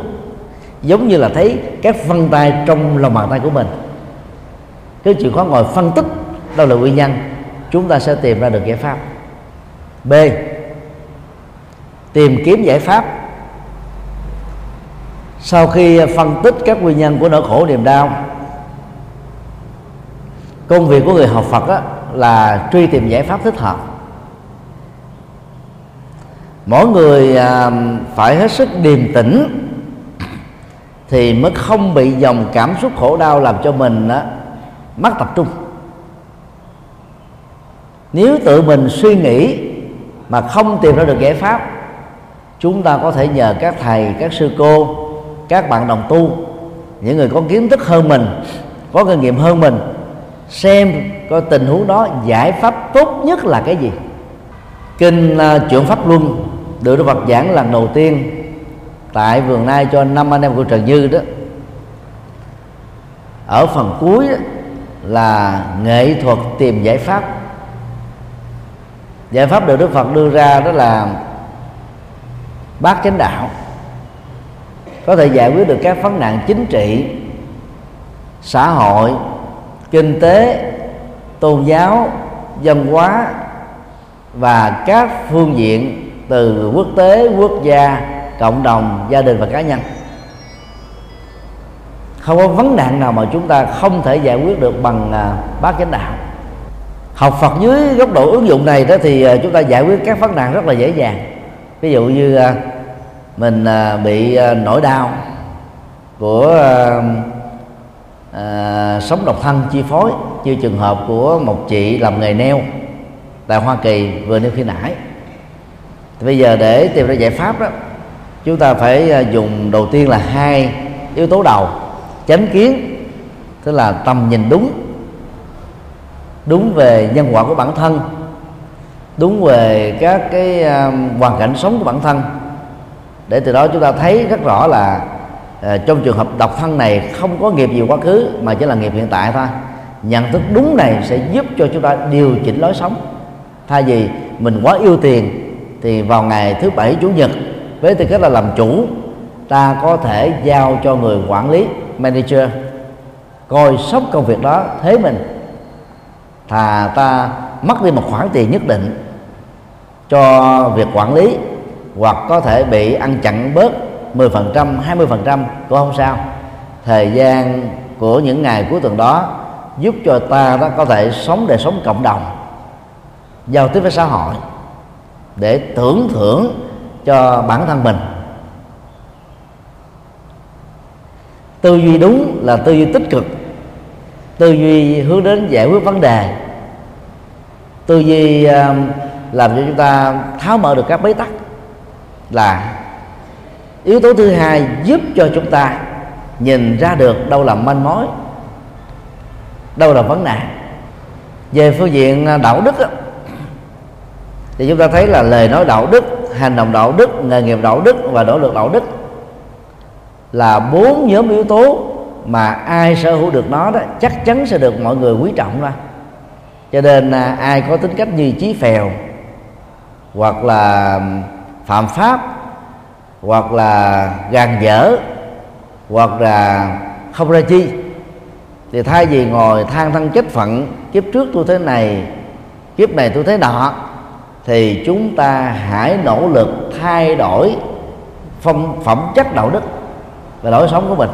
A: giống như là thấy các vân tay trong lòng bàn tay của mình. Cái chìa khó ngồi phân tích đâu là nguyên nhân chúng ta sẽ tìm ra được giải pháp. B. Tìm kiếm giải pháp. Sau khi phân tích các nguyên nhân của nỗi khổ niềm đau công việc của người học Phật á, là truy tìm giải pháp thích hợp. Mỗi người à, phải hết sức điềm tĩnh thì mới không bị dòng cảm xúc khổ đau làm cho mình á, mất tập trung nếu tự mình suy nghĩ mà không tìm ra được giải pháp chúng ta có thể nhờ các thầy các sư cô các bạn đồng tu những người có kiến thức hơn mình có kinh nghiệm hơn mình xem coi tình huống đó giải pháp tốt nhất là cái gì. Kinh à, uh, chuyển pháp luân được Đức Phật giảng lần đầu tiên tại vườn nai cho năm anh em của Trần Như đó. Ở phần cuối đó, là nghệ thuật tìm giải pháp giải pháp được Đức Phật đưa ra đó là bát chánh đạo. Có thể giải quyết được các vấn nạn chính trị, xã hội, kinh tế, tôn giáo, văn hóa và các phương diện từ quốc tế, quốc gia, cộng đồng, gia đình và cá nhân. Không có vấn nạn nào mà chúng ta không thể giải quyết được bằng à, bát chánh đạo học Phật dưới góc độ ứng dụng này đó thì à, chúng ta giải quyết các vấn nạn rất là dễ dàng. Ví dụ như à, mình à, bị nỗi đau của à, sống độc thân chi phối như trường hợp của một chị làm nghề neo tại Hoa Kỳ vừa nêu khi nãy. Thì bây giờ để tìm ra giải pháp đó chúng ta phải dùng đầu tiên là hai yếu tố đầu. Chánh kiến tức là tầm nhìn đúng đúng về nhân quả của bản thân. Đúng về các cái à, hoàn cảnh sống của bản thân. Để từ đó chúng ta thấy rất rõ là à, trong trường hợp độc thân này không có nghiệp gì quá khứ mà chỉ là nghiệp hiện tại thôi. Nhận thức đúng này sẽ giúp cho chúng ta điều chỉnh lối sống. Thay vì mình quá yêu tiền, thì vào ngày thứ bảy, chủ nhật, với tư cách là làm chủ, ta có thể giao cho người quản lý, manager, coi sóc công việc đó thế mình thà ta mất đi một khoản tiền nhất định cho việc quản lý, hoặc có thể bị ăn chặn bớt 10% 20% cũng không sao. Thời gian của những ngày cuối tuần đó giúp cho ta đó có thể sống đời sống cộng đồng, giao tiếp với xã hội, để tưởng thưởng cho bản thân mình. Tư duy đúng là tư duy tích cực tư duy hướng đến giải quyết vấn đề. Tư duy ờ, làm cho chúng ta tháo mở được các bế tắc là yếu tố thứ hai giúp cho chúng ta nhìn ra được đâu là manh mối, đâu là vấn nạn. Về phương diện ờ, đạo đức thì chúng ta thấy là lời nói đạo đức, hành động đạo đức, nghề nghiệp đạo đức và nỗ lực đạo đức là bốn nhóm yếu tố mà ai sở hữu được nó đó chắc chắn sẽ được mọi người quý trọng ra cho nên à, ai có tính cách như chí phèo hoặc là phạm pháp hoặc là gàn dở hoặc là không ra chi thì thay vì ngồi than thân chết phận kiếp trước tôi thế này kiếp này tôi thế nọ thì chúng ta hãy nỗ lực thay đổi phong phẩm chất đạo đức và lối sống của mình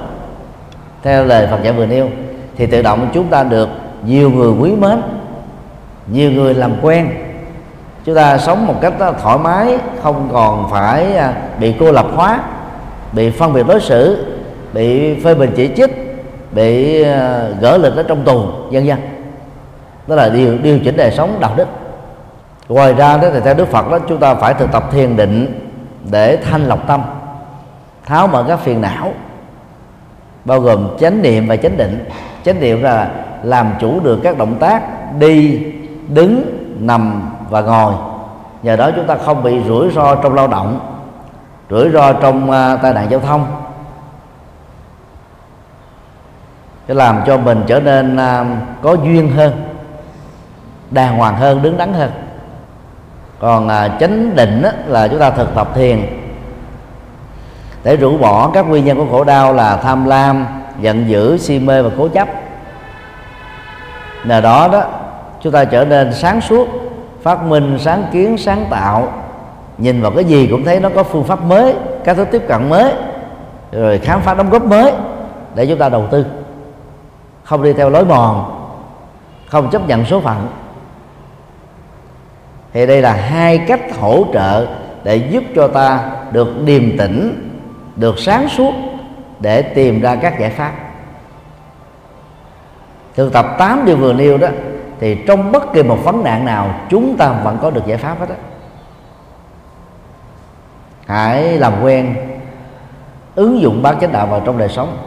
A: theo lời Phật dạy vừa nêu thì tự động chúng ta được nhiều người quý mến, nhiều người làm quen. Chúng ta sống một cách à, thoải mái, không còn phải à, bị cô lập hóa, bị phân biệt đối xử, bị phê bình chỉ trích, bị à, gỡ lịch ở trong tù, vân vân. Đó là điều điều chỉnh đời sống đạo đức. Ngoài ra đó thì theo đức phật đó, chúng ta phải thực tập thiền định để thanh lọc tâm, tháo mở các phiền não bao gồm chánh niệm và chánh định. Chánh niệm là làm chủ được các động tác đi đứng nằm và ngồi. Nhờ đó chúng ta không bị rủi ro trong lao động rủi ro trong uh, tai nạn giao thông. Để làm cho mình trở nên uh, có duyên hơn đàng hoàng hơn đứng đắn hơn. Còn uh, chánh định á, là chúng ta thực tập thiền để rũ bỏ các nguyên nhân của khổ đau là tham lam, giận dữ, si mê và cố chấp. Nhờ đó đó, chúng ta trở nên sáng suốt, phát minh, sáng kiến, sáng tạo. Nhìn vào cái gì cũng thấy nó có phương pháp mới các thứ tiếp cận mới, rồi khám phá đóng góp mới để chúng ta đầu tư. Không đi theo lối mòn, không chấp nhận số phận. Thì đây là hai cách hỗ trợ để giúp cho ta được điềm tĩnh được sáng suốt để tìm ra các giải pháp. Thực tập 8 điều vừa nêu đó, thì trong bất kỳ một vấn nạn nào, chúng ta vẫn có được giải pháp hết đó hãy làm quen, ứng dụng bát chánh đạo vào trong đời sống.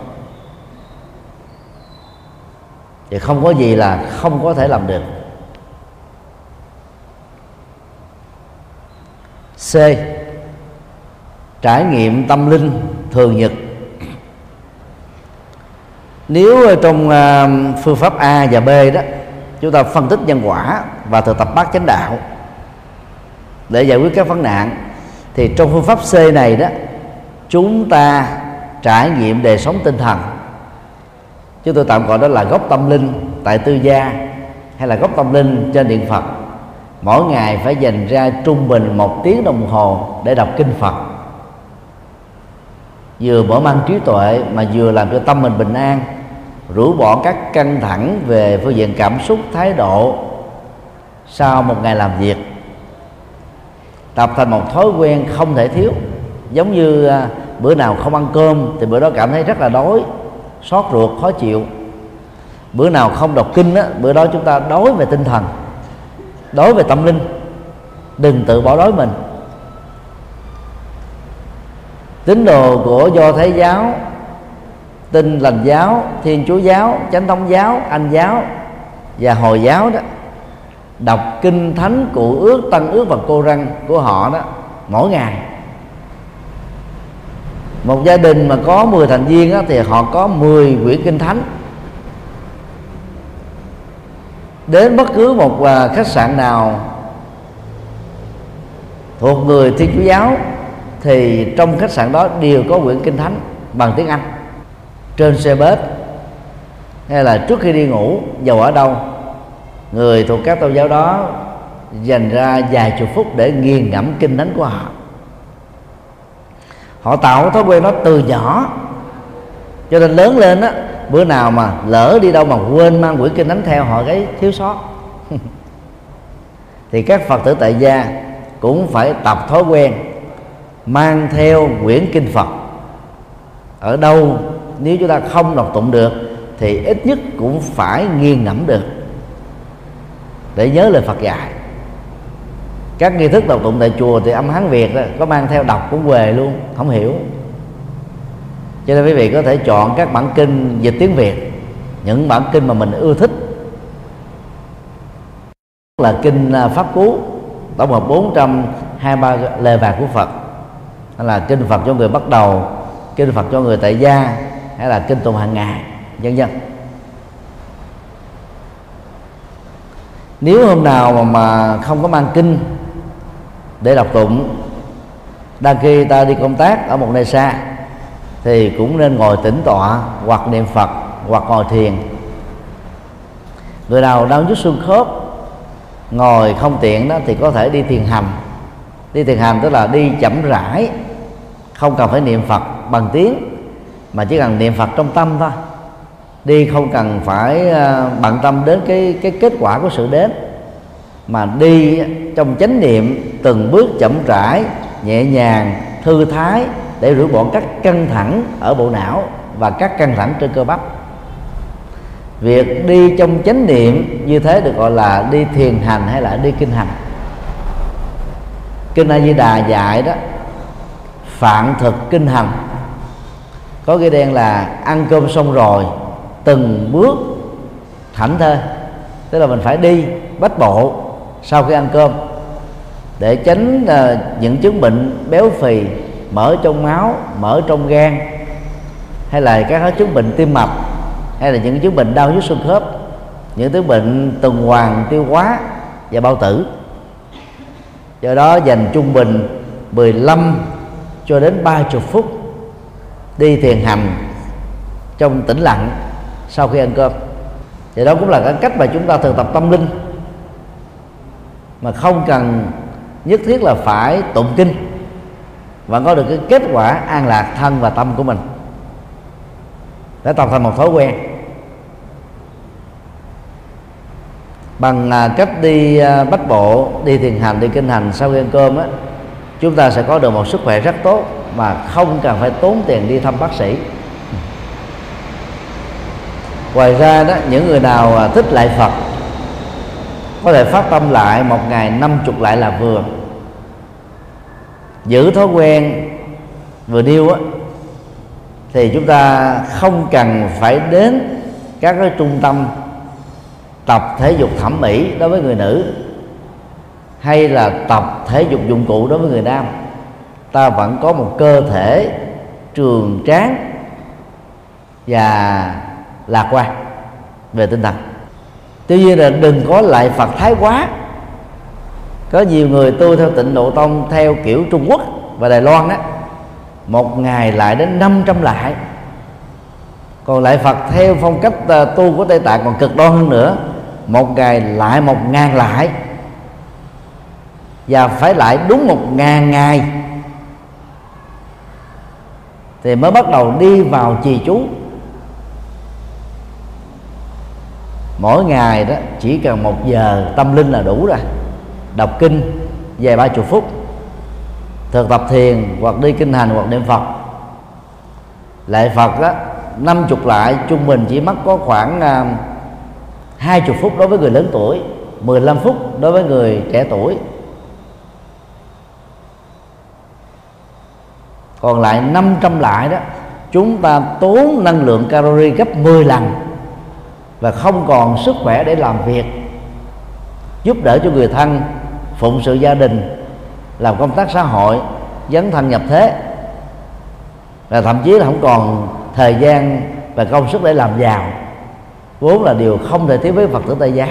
A: Thì không có gì là không có thể làm được. C trải nghiệm tâm linh thường nhật. Nếu trong à, phương pháp A và B đó, chúng ta phân tích nhân quả và thực tập bát chánh đạo để giải quyết các vấn nạn, thì trong phương pháp C này đó, chúng ta trải nghiệm đời sống tinh thần. Chúng tôi tạm gọi đó là gốc tâm linh tại tư gia hay là gốc tâm linh trên điện phật. Mỗi ngày phải dành ra trung bình một tiếng đồng hồ để đọc kinh phật vừa mở mang trí tuệ mà vừa làm cho tâm mình bình an rũ bỏ các căng thẳng về phương diện cảm xúc thái độ sau một ngày làm việc. Tập thành một thói quen không thể thiếu. Giống như à, bữa nào không ăn cơm thì bữa đó cảm thấy rất là đói xót ruột khó chịu. Bữa nào không đọc kinh á, bữa đó chúng ta đói về tinh thần đói về tâm linh. Đừng tự bỏ đói mình tín đồ của do thái giáo tin lành giáo thiên chúa giáo chánh thống giáo anh giáo và hồi giáo đó đọc kinh thánh cụ ước tăng ước và cô răng của họ đó mỗi ngày. Một gia đình mà có 10 thành viên đó, thì họ có 10 quyển kinh thánh. Đến bất cứ một à, khách sạn nào thuộc người thiên chúa giáo thì trong khách sạn đó đều có quyển kinh thánh bằng tiếng anh. Trên xe bus, hay là trước khi đi ngủ, dầu ở đâu, người thuộc các tôn giáo đó dành ra vài chục phút để nghiền ngẫm kinh thánh của họ. Họ tạo thói quen đó từ nhỏ, cho nên lớn lên á, bữa nào mà lỡ đi đâu mà quên mang quyển kinh thánh theo họ cái thiếu sót. Thì các phật tử tại gia cũng phải tập thói quen mang theo quyển kinh phật. Ở đâu nếu chúng ta không đọc tụng được thì ít nhất cũng phải nghiền ngẫm được để nhớ lời Phật dạy. Các nghi thức đọc tụng tại chùa thì âm hán Việt đó, có mang theo đọc cũng về luôn không hiểu. Cho nên quý vị có thể chọn các bản kinh dịch tiếng Việt những bản kinh mà mình ưa thích. Là kinh à, Pháp Cú tổng hợp 423 lời vàng của Phật hay là kinh Phật cho người bắt đầu kinh Phật cho người tại gia hay là kinh tụng hàng ngày vân vân. Nếu hôm nào mà, mà không có mang kinh để đọc tụng đăng khi ta đi công tác ở một nơi xa thì cũng nên ngồi tĩnh tọa hoặc niệm phật hoặc ngồi thiền. Người nào đau nhức xương khớp ngồi không tiện đó thì có thể đi thiền hành đi thiền hành tức là đi chậm rãi không cần phải niệm phật bằng tiếng, mà chỉ cần niệm phật trong tâm thôi. Đi không cần phải ờ, bận tâm đến cái cái kết quả của sự đến, mà đi trong chánh niệm, từng bước chậm rãi, nhẹ nhàng, thư thái để rửa bỏ các căng thẳng ở bộ não và các căng thẳng trên cơ bắp. Việc đi trong chánh niệm như thế được gọi là đi thiền hành hay là đi kinh hành. Kinh a di đà dạy đó phạn thực kinh hành. Có cái đen là ăn cơm xong rồi từng bước thảnh thơi. Tức là mình phải đi bách bộ sau khi ăn cơm để tránh uh, những chứng bệnh béo phì mỡ trong máu mỡ trong gan hay là các chứng bệnh tim mạch hay là những chứng bệnh đau nhức xương khớp những thứ bệnh tuần hoàn tiêu hóa và bao tử. Do đó dành trung bình 15 cho đến 30 phút đi thiền hành trong tĩnh lặng sau khi ăn cơm. Thì đó cũng là cái cách mà chúng ta thực tập tâm linh, mà không cần nhất thiết là phải tụng kinh và có được cái kết quả an lạc thân và tâm của mình. Để tập thành một thói quen. Bằng à, cách đi à, bắt bách bộ, đi thiền hành, đi kinh hành sau khi ăn cơm á chúng ta sẽ có được một sức khỏe rất tốt mà không cần phải tốn tiền đi thăm bác sĩ. Ngoài ra đó, những người nào à, thích lại phật, có thể phát tâm lại một ngày năm chục lại là vừa. Giữ thói quen vừa điêu á, thì chúng ta không cần phải đến các cái trung tâm tập thể dục thẩm mỹ đối với người nữ hay là tập thể dục dụng cụ đối với người nam? Ta vẫn có một cơ thể trường tráng và lạc quan về tinh thần. Tuy nhiên là đừng có lại phật thái quá. Có nhiều người tu theo tịnh độ tông theo kiểu trung quốc và đài loan đó một ngày lại đến 500 lại. Còn lại Phật theo phong cách à, tu của Tây Tạng còn cực đoan hơn nữa. Một ngày lại một ngàn lại và phải lại đúng một ngàn ngày. Thì mới bắt đầu đi vào trì chú. Mỗi ngày đó, chỉ cần một giờ tâm linh là đủ rồi. Đọc kinh vài ba chục phút. Thực tập thiền hoặc đi kinh hành hoặc niệm phật. Lại phật đó, năm chục lại, trung bình chỉ mất có khoảng à, hai chục phút đối với người lớn tuổi 15 phút đối với người trẻ tuổi. Còn lại 500 lại đó, chúng ta tốn năng lượng calori gấp 10 lần và không còn sức khỏe để làm việc. Giúp đỡ cho người thân, phụng sự gia đình, làm công tác xã hội, dấn thân nhập thế. Và thậm chí là không còn thời gian và công sức để làm giàu. Vốn là điều không thể thiếu với phật tử tây gia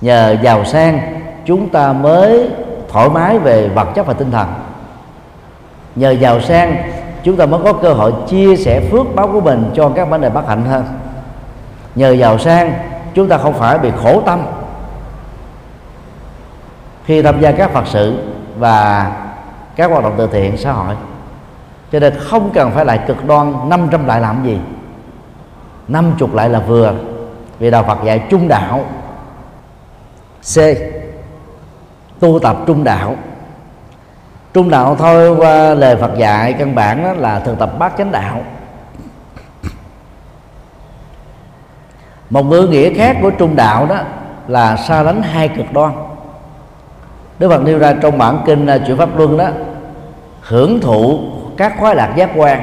A: nhờ giàu sang, chúng ta mới thoải mái về vật chất và tinh thần nhờ giàu sang, chúng ta mới có cơ hội chia sẻ phước báo của mình cho các vấn đề bất hạnh hơn nhờ giàu sang, chúng ta không phải bị khổ tâm. Khi tham gia các phật sự và các hoạt động từ thiện xã hội, cho nên không cần phải lại cực đoan 500 lại làm gì. 50 lại là vừa, vì đạo Phật dạy trung đạo. C. Tu tập trung đạo trung đạo thôi qua lời Phật dạy, căn bản đó là thực tập bát chánh đạo. Một ngữ nghĩa khác của trung đạo đó là xa lánh hai cực đoan. Đức Phật nêu ra trong bản kinh à, chuyển pháp luân đó, hưởng thụ các khoái lạc giác quan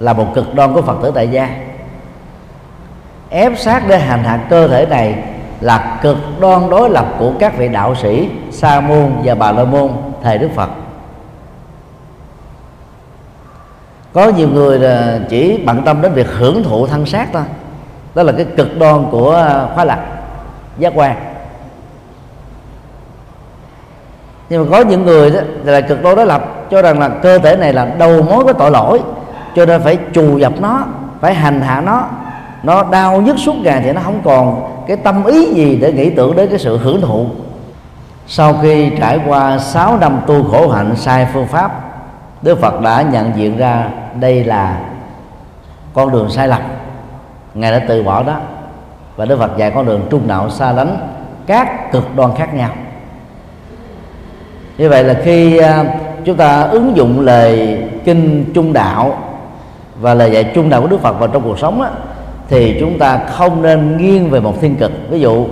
A: là một cực đoan của Phật tử tại gia. Ép sát để hành hạ cơ thể này là cực đoan đối lập của các vị đạo sĩ sa môn và bà la môn, thầy đức phật. Có nhiều người chỉ bận tâm đến việc hưởng thụ thân xác thôi. Đó là cái cực đoan của à, khoái lạc, giác quan. Nhưng mà có những người đó là cực đoan đối lập, cho rằng là cơ thể này là đầu mối của tội lỗi, cho nên phải trù dập nó, phải hành hạ nó. Nó đau nhức suốt ngày thì nó không còn cái tâm ý gì để nghĩ tưởng đến cái sự hưởng thụ. Sau khi trải qua 6 năm tu khổ hạnh sai phương pháp, Đức Phật đã nhận diện ra đây là con đường sai lầm. Ngài đã từ bỏ đó. Và Đức Phật dạy con đường trung đạo xa lánh các cực đoan khác nhau. Như vậy là khi à, chúng ta ứng dụng lời kinh trung đạo Và lời dạy trung đạo của Đức Phật vào trong cuộc sống á, thì chúng ta không nên nghiêng về một thiên cực. Ví dụ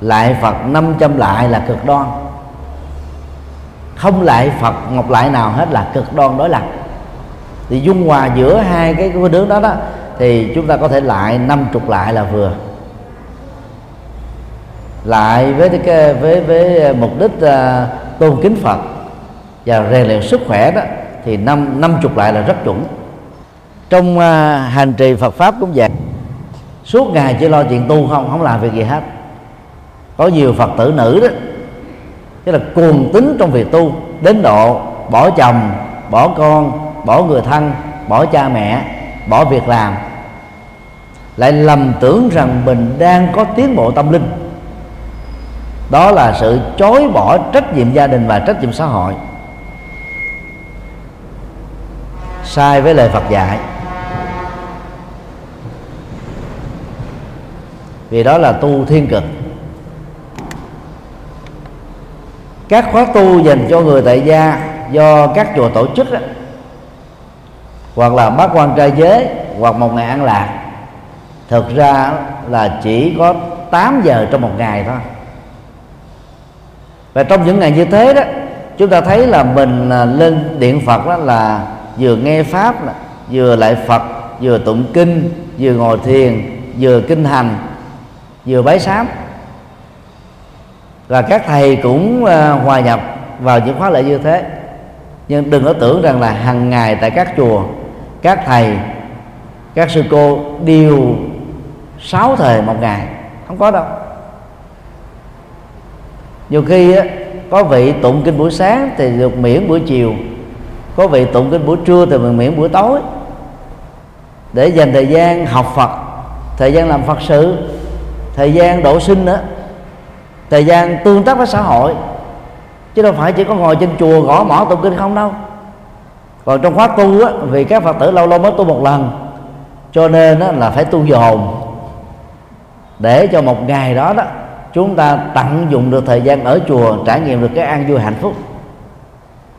A: lại phật 500 lại là cực đoan. Không lại phật một lại nào hết là cực đoan đối lập thì dung hòa giữa hai cái cái hướng đó đó thì chúng ta có thể lại năm chục lại là vừa. Lại với cái với với mục đích uh, tôn kính Phật và rèn luyện sức khỏe đó thì năm năm chục lại là rất chuẩn. Trong uh, hành trì Phật pháp cũng vậy. Suốt ngày chỉ lo chuyện tu không không làm việc gì hết. Có nhiều Phật tử nữ đó tức là cuồng tính trong việc tu đến độ bỏ chồng bỏ con bỏ người thân bỏ cha mẹ bỏ việc làm. Lại lầm tưởng rằng mình đang có tiến bộ tâm linh. Đó là sự chối bỏ trách nhiệm gia đình và trách nhiệm xã hội. Sai với lời Phật dạy. Vì đó là tu thiên cực. Các khóa tu dành cho người tại gia do các chùa tổ chức đó, hoặc là bác quan trai giới, hoặc một ngày ăn lạc. Thực ra là chỉ có 8 giờ trong một ngày thôi. Và trong những ngày như thế đó, chúng ta thấy là mình à, lên điện phật đó là vừa nghe pháp vừa lại phật, vừa tụng kinh, vừa ngồi thiền, vừa kinh hành, vừa bái sám. Và các thầy cũng à, hòa nhập vào những khóa lễ như thế. Nhưng đừng có tưởng rằng là hàng ngày tại các chùa các thầy các sư cô đều sáu thời một ngày. Không có đâu. Nhiều khi á, có vị tụng kinh buổi sáng thì được miễn buổi chiều có vị tụng kinh buổi trưa thì mình miễn buổi tối. Để dành thời gian học Phật thời gian làm Phật sự thời gian độ sinh nữa thời gian tương tác với xã hội. Chứ đâu phải chỉ có ngồi trên chùa gõ mỏ tụng kinh không đâu còn trong khóa tu á, vì các phật tử lâu lâu mới tu một lần. Cho nên á, là phải tu dồn để cho một ngày đó đó chúng ta tận dụng được thời gian ở chùa trải nghiệm được cái an vui hạnh phúc.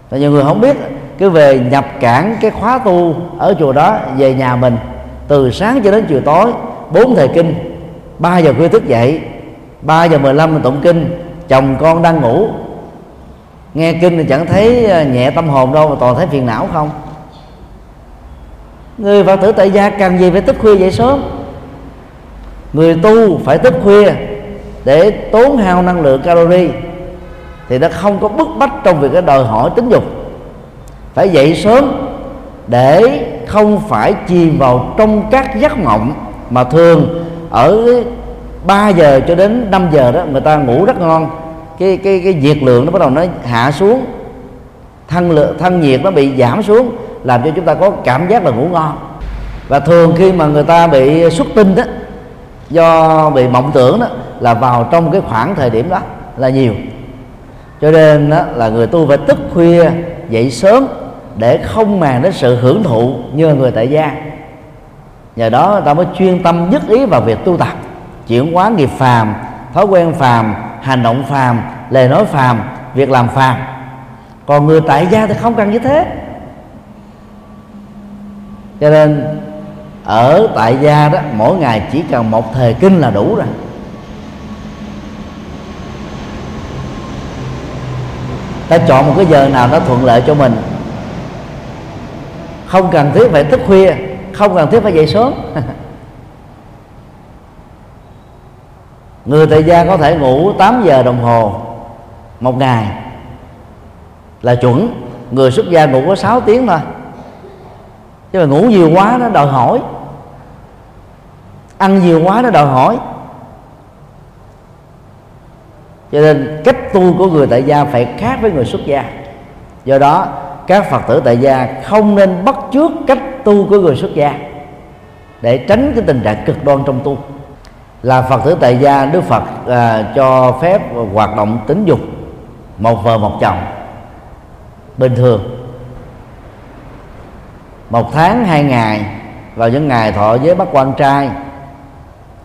A: Và nhiều người không biết cứ về nhập cản cái khóa tu ở chùa đó về nhà mình từ sáng cho đến chiều tối bốn thời kinh ba giờ khuya thức dậy ba giờ mười lăm tụng kinh chồng con đang ngủ nghe kinh thì chẳng thấy ờ, nhẹ tâm hồn đâu mà toàn thấy phiền não không? Người phật tử tại gia cần gì phải thức khuya dậy sớm? Người tu phải thức khuya để tốn hao năng lượng calori thì nó không có bức bách trong việc cái đòi hỏi tính dục. Phải dậy sớm để không phải chìm vào trong các giấc mộng mà thường ở 3 giờ cho đến 5 giờ đó, người ta ngủ rất ngon cái cái cái nhiệt lượng nó bắt đầu nó hạ xuống. Thân lượng thân nhiệt nó bị giảm xuống làm cho chúng ta có cảm giác là ngủ ngon. Và thường khi mà người ta bị xuất tinh đó do bị mộng tưởng đó là vào trong cái khoảng thời điểm đó là nhiều. Cho nên đó, là người tu phải thức khuya dậy sớm để không màng đến sự hưởng thụ như người tại gia. Nhờ đó người ta mới chuyên tâm nhất ý vào việc tu tập chuyển hóa nghiệp phàm thói quen phàm hành động phàm lời nói phàm, việc làm phàm. Còn người tại gia thì không cần như thế. Cho nên, ở tại gia đó, mỗi ngày chỉ cần một thời kinh là đủ rồi. Ta chọn một cái giờ nào nó thuận lợi cho mình. Không cần thiết phải thức khuya, không cần thiết phải dậy sớm. người tại gia có thể ngủ 8 giờ đồng hồ một ngày. Là chuẩn. Người xuất gia ngủ có 6 tiếng thôi. Chứ mà ngủ nhiều quá nó đòi hỏi. Ăn nhiều quá nó đòi hỏi. Cho nên cách tu của người tại gia phải khác với người xuất gia. Do đó, các phật tử tại gia không nên bắt chước cách tu của người xuất gia để tránh cái tình trạng cực đoan trong tu là phật tử tại gia đức phật à, cho phép hoạt động tính dục một vợ một chồng. Bình thường. Một tháng hai ngày vào những ngày thọ với bắt quan trai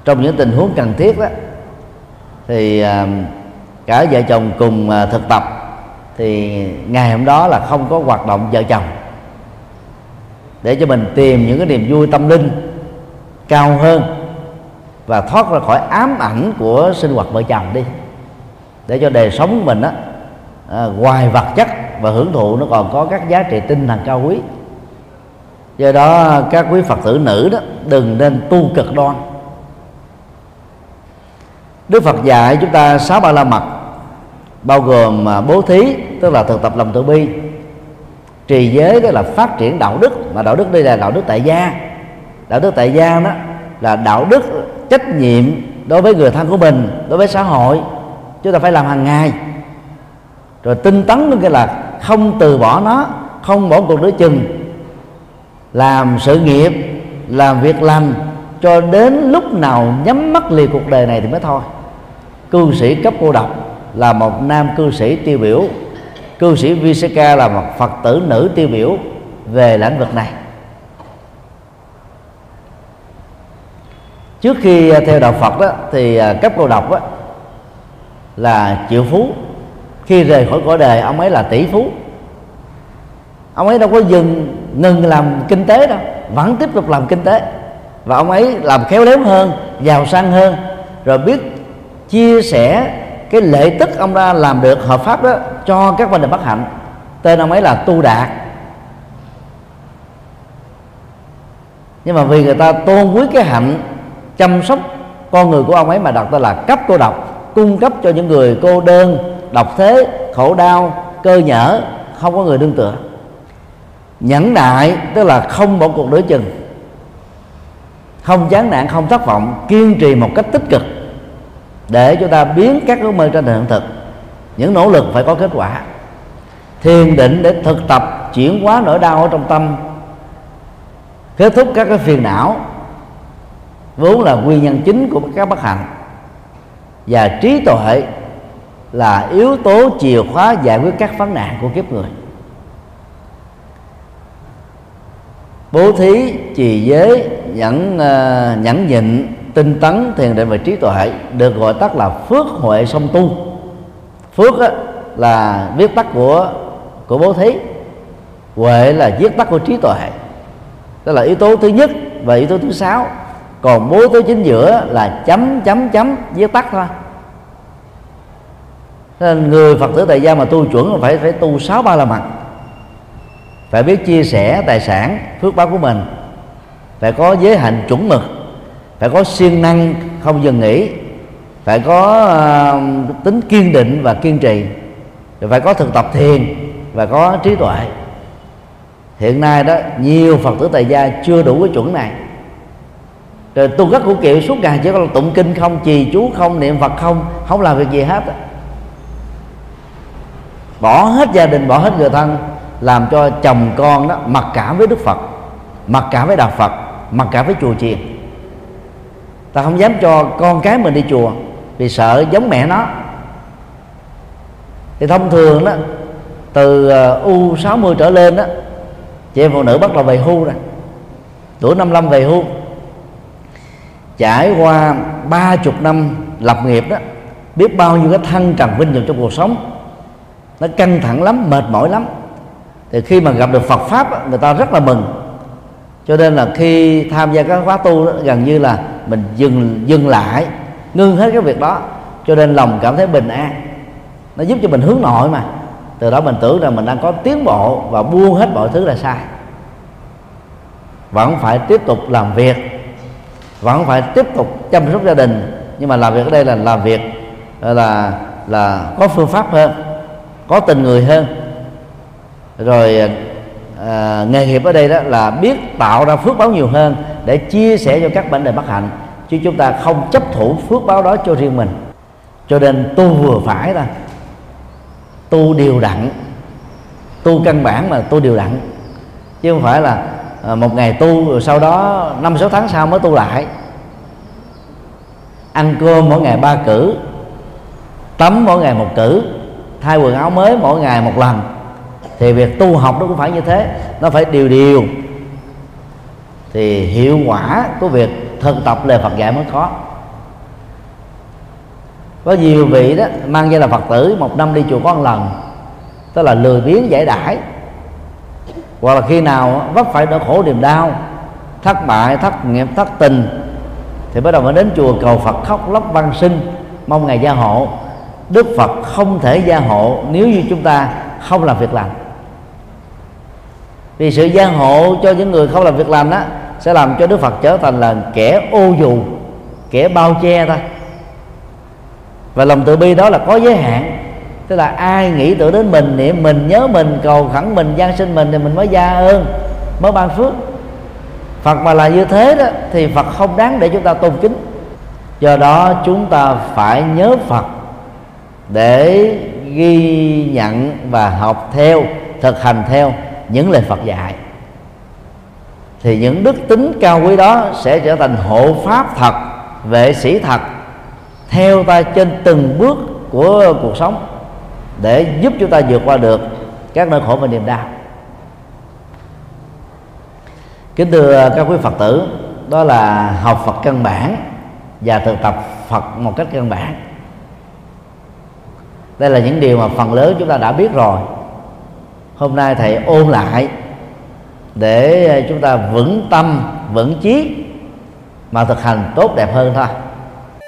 A: trong những tình huống cần thiết đó thì à, cả vợ chồng cùng à, thực tập thì ngày hôm đó là không có hoạt động vợ chồng. Để cho mình tìm những cái niềm vui tâm linh cao hơn và thoát ra khỏi ám ảnh của sinh hoạt vợ chồng đi. Để cho đời sống của mình á à, ngoài vật chất và hưởng thụ nó còn có các giá trị tinh thần cao quý. Do đó các quý phật tử nữ đó đừng nên tu cực đoan. Đức Phật dạy chúng ta sáu ba la mật bao gồm à, bố thí tức là thực tập lòng từ bi trì giới đó là phát triển đạo đức. Mà đạo đức đây là đạo đức tại gia. Đạo đức tại gia đó là đạo đức trách nhiệm đối với người thân của mình, đối với xã hội chúng ta phải làm hàng ngày. Rồi tinh tấn có cái là không từ bỏ nó, không bỏ cuộc đối chừng. Làm sự nghiệp, làm việc lành, cho đến lúc nào nhắm mắt lìa cuộc đời này thì mới thôi. Cư sĩ cấp cô độc là một nam cư sĩ tiêu biểu. Cư sĩ Viseka là một phật tử nữ tiêu biểu về lĩnh vực này. Trước khi à, theo đạo Phật đó thì à, cấp cô độc đó, là triệu phú. Khi rời khỏi cõi đời ông ấy là tỷ phú. Ông ấy đâu có dừng ngừng làm kinh tế đâu vẫn tiếp tục làm kinh tế. Và ông ấy làm khéo léo hơn giàu sang hơn rồi biết chia sẻ cái lợi tức ông ta làm được hợp pháp đó cho các vấn đề bất hạnh. Tên ông ấy là tu đạt. Nhưng mà vì người ta tôn quý cái hạnh chăm sóc con người của ông ấy mà đặt tên là cấp cô độc, cung cấp cho những người cô đơn, độc thế, khổ đau, cơ nhở, không có người đương tựa. Nhẫn nại, tức là không bỏ cuộc đối chừng. Không chán nản, không thất vọng, kiên trì một cách tích cực để chúng ta biến các ước mơ trở thành hiện thực. Những nỗ lực phải có kết quả. Thiền định để thực tập chuyển hóa nỗi đau ở trong tâm. Kết thúc các cái phiền não vốn là nguyên nhân chính của các bất hạnh và trí tuệ là yếu tố chìa khóa giải quyết các vấn nạn của kiếp người. Bố thí trì giới nhẫn uh, nhẫn nhịn tinh tấn thiền định và trí tuệ được gọi tắt là phước huệ song tu. Phước á, là viết tắt của của bố thí. Huệ là viết tắt của trí tuệ. Đó là yếu tố thứ nhất và yếu tố thứ sáu còn bố tới chính giữa là chấm chấm chấm viết tắt thôi. Nên người phật tử tại gia mà tu chuẩn là phải phải tu sáu ba la mặt phải biết chia sẻ tài sản phước báo của mình. Phải có giới hạnh chuẩn mực. Phải có siêng năng không dừng nghỉ. Phải có uh, tính kiên định và kiên trì. Phải có thực tập thiền và có trí tuệ. Hiện nay đó nhiều phật tử tại gia chưa đủ cái chuẩn này rồi tu các của kiệu suốt ngày chỉ có tụng kinh không, trì chú không, niệm phật không không làm việc gì hết bỏ hết gia đình, bỏ hết người thân, làm cho chồng con đó mặc cảm với đức phật, mặc cảm với đạo phật, mặc cảm với chùa chiền. Ta không dám cho con cái mình đi chùa vì sợ giống mẹ nó. Thì thông thường đó, từ ờ, u 60 trở lên đó, chị em phụ nữ bắt đầu về hưu rồi. Tuổi 55 về hưu trải qua ba chục năm lập nghiệp đó biết bao nhiêu cái thăng trầm vinh dự trong cuộc sống. Nó căng thẳng lắm mệt mỏi lắm. Thì khi mà gặp được Phật pháp người ta rất là mừng. Cho nên là khi tham gia các khóa tu đó, gần như là mình dừng dừng lại ngưng hết cái việc đó. Cho nên lòng cảm thấy bình an. Nó giúp cho mình hướng nội mà. Từ đó mình tưởng rằng mình đang có tiến bộ và buông hết mọi thứ là sai. Vẫn phải tiếp tục làm việc vẫn phải tiếp tục chăm sóc gia đình. Nhưng mà làm việc ở đây là làm việc là là có phương pháp hơn có tình người hơn. Rồi à, nghề nghiệp ở đây đó là biết tạo ra phước báo nhiều hơn để chia sẻ cho các bệnh đề bất hạnh chứ chúng ta không chấp thủ phước báo đó cho riêng mình. Cho nên tu vừa phải ta, tu điều đặn tu căn bản mà tu điều đặn. Chứ không phải là À, một ngày tu, rồi sau đó năm, sáu tháng sau mới tu lại. Ăn cơm mỗi ngày ba cử, tắm mỗi ngày một cử, thay quần áo mới mỗi ngày một lần. Thì việc tu học nó cũng phải như thế, nó phải điều điều. Thì hiệu quả của việc thực tập lời Phật dạy mới có. Có nhiều vị đó mang danh là Phật tử, một năm đi chùa có một lần, tức là lười biếng giải đãi hoặc là khi nào vấp phải nỗi khổ, niềm đau, thất bại, thất nghiệp, thất tình, thì bắt đầu mới đến chùa cầu Phật khóc lóc văn sinh mong ngày gia hộ. Đức Phật không thể gia hộ nếu như chúng ta không làm việc làm vì sự gia hộ cho những người không làm việc làm á, sẽ làm cho Đức Phật trở thành là kẻ ô dù, kẻ bao che thôi và lòng từ bi đó là có giới hạn tức là ai nghĩ tưởng đến mình niệm mình nhớ mình, cầu khẩn mình, gian sinh mình thì mình mới gia ơn, mới ban phước. Phật mà là như thế đó thì Phật không đáng để chúng ta tôn kính. Do đó chúng ta phải nhớ Phật để ghi nhận và học theo, thực hành theo những lời Phật dạy. Thì những đức tính cao quý đó sẽ trở thành hộ pháp thật, vệ sĩ thật, theo ta trên từng bước của cuộc sống để giúp chúng ta vượt qua được các nỗi khổ và niềm đau. Kính thưa các quý phật tử, đó là học phật căn bản và thực tập phật một cách căn bản. Đây là những điều mà phần lớn chúng ta đã biết rồi. Hôm nay thầy ôn lại để chúng ta vững tâm, vững chí mà thực hành tốt đẹp hơn thôi.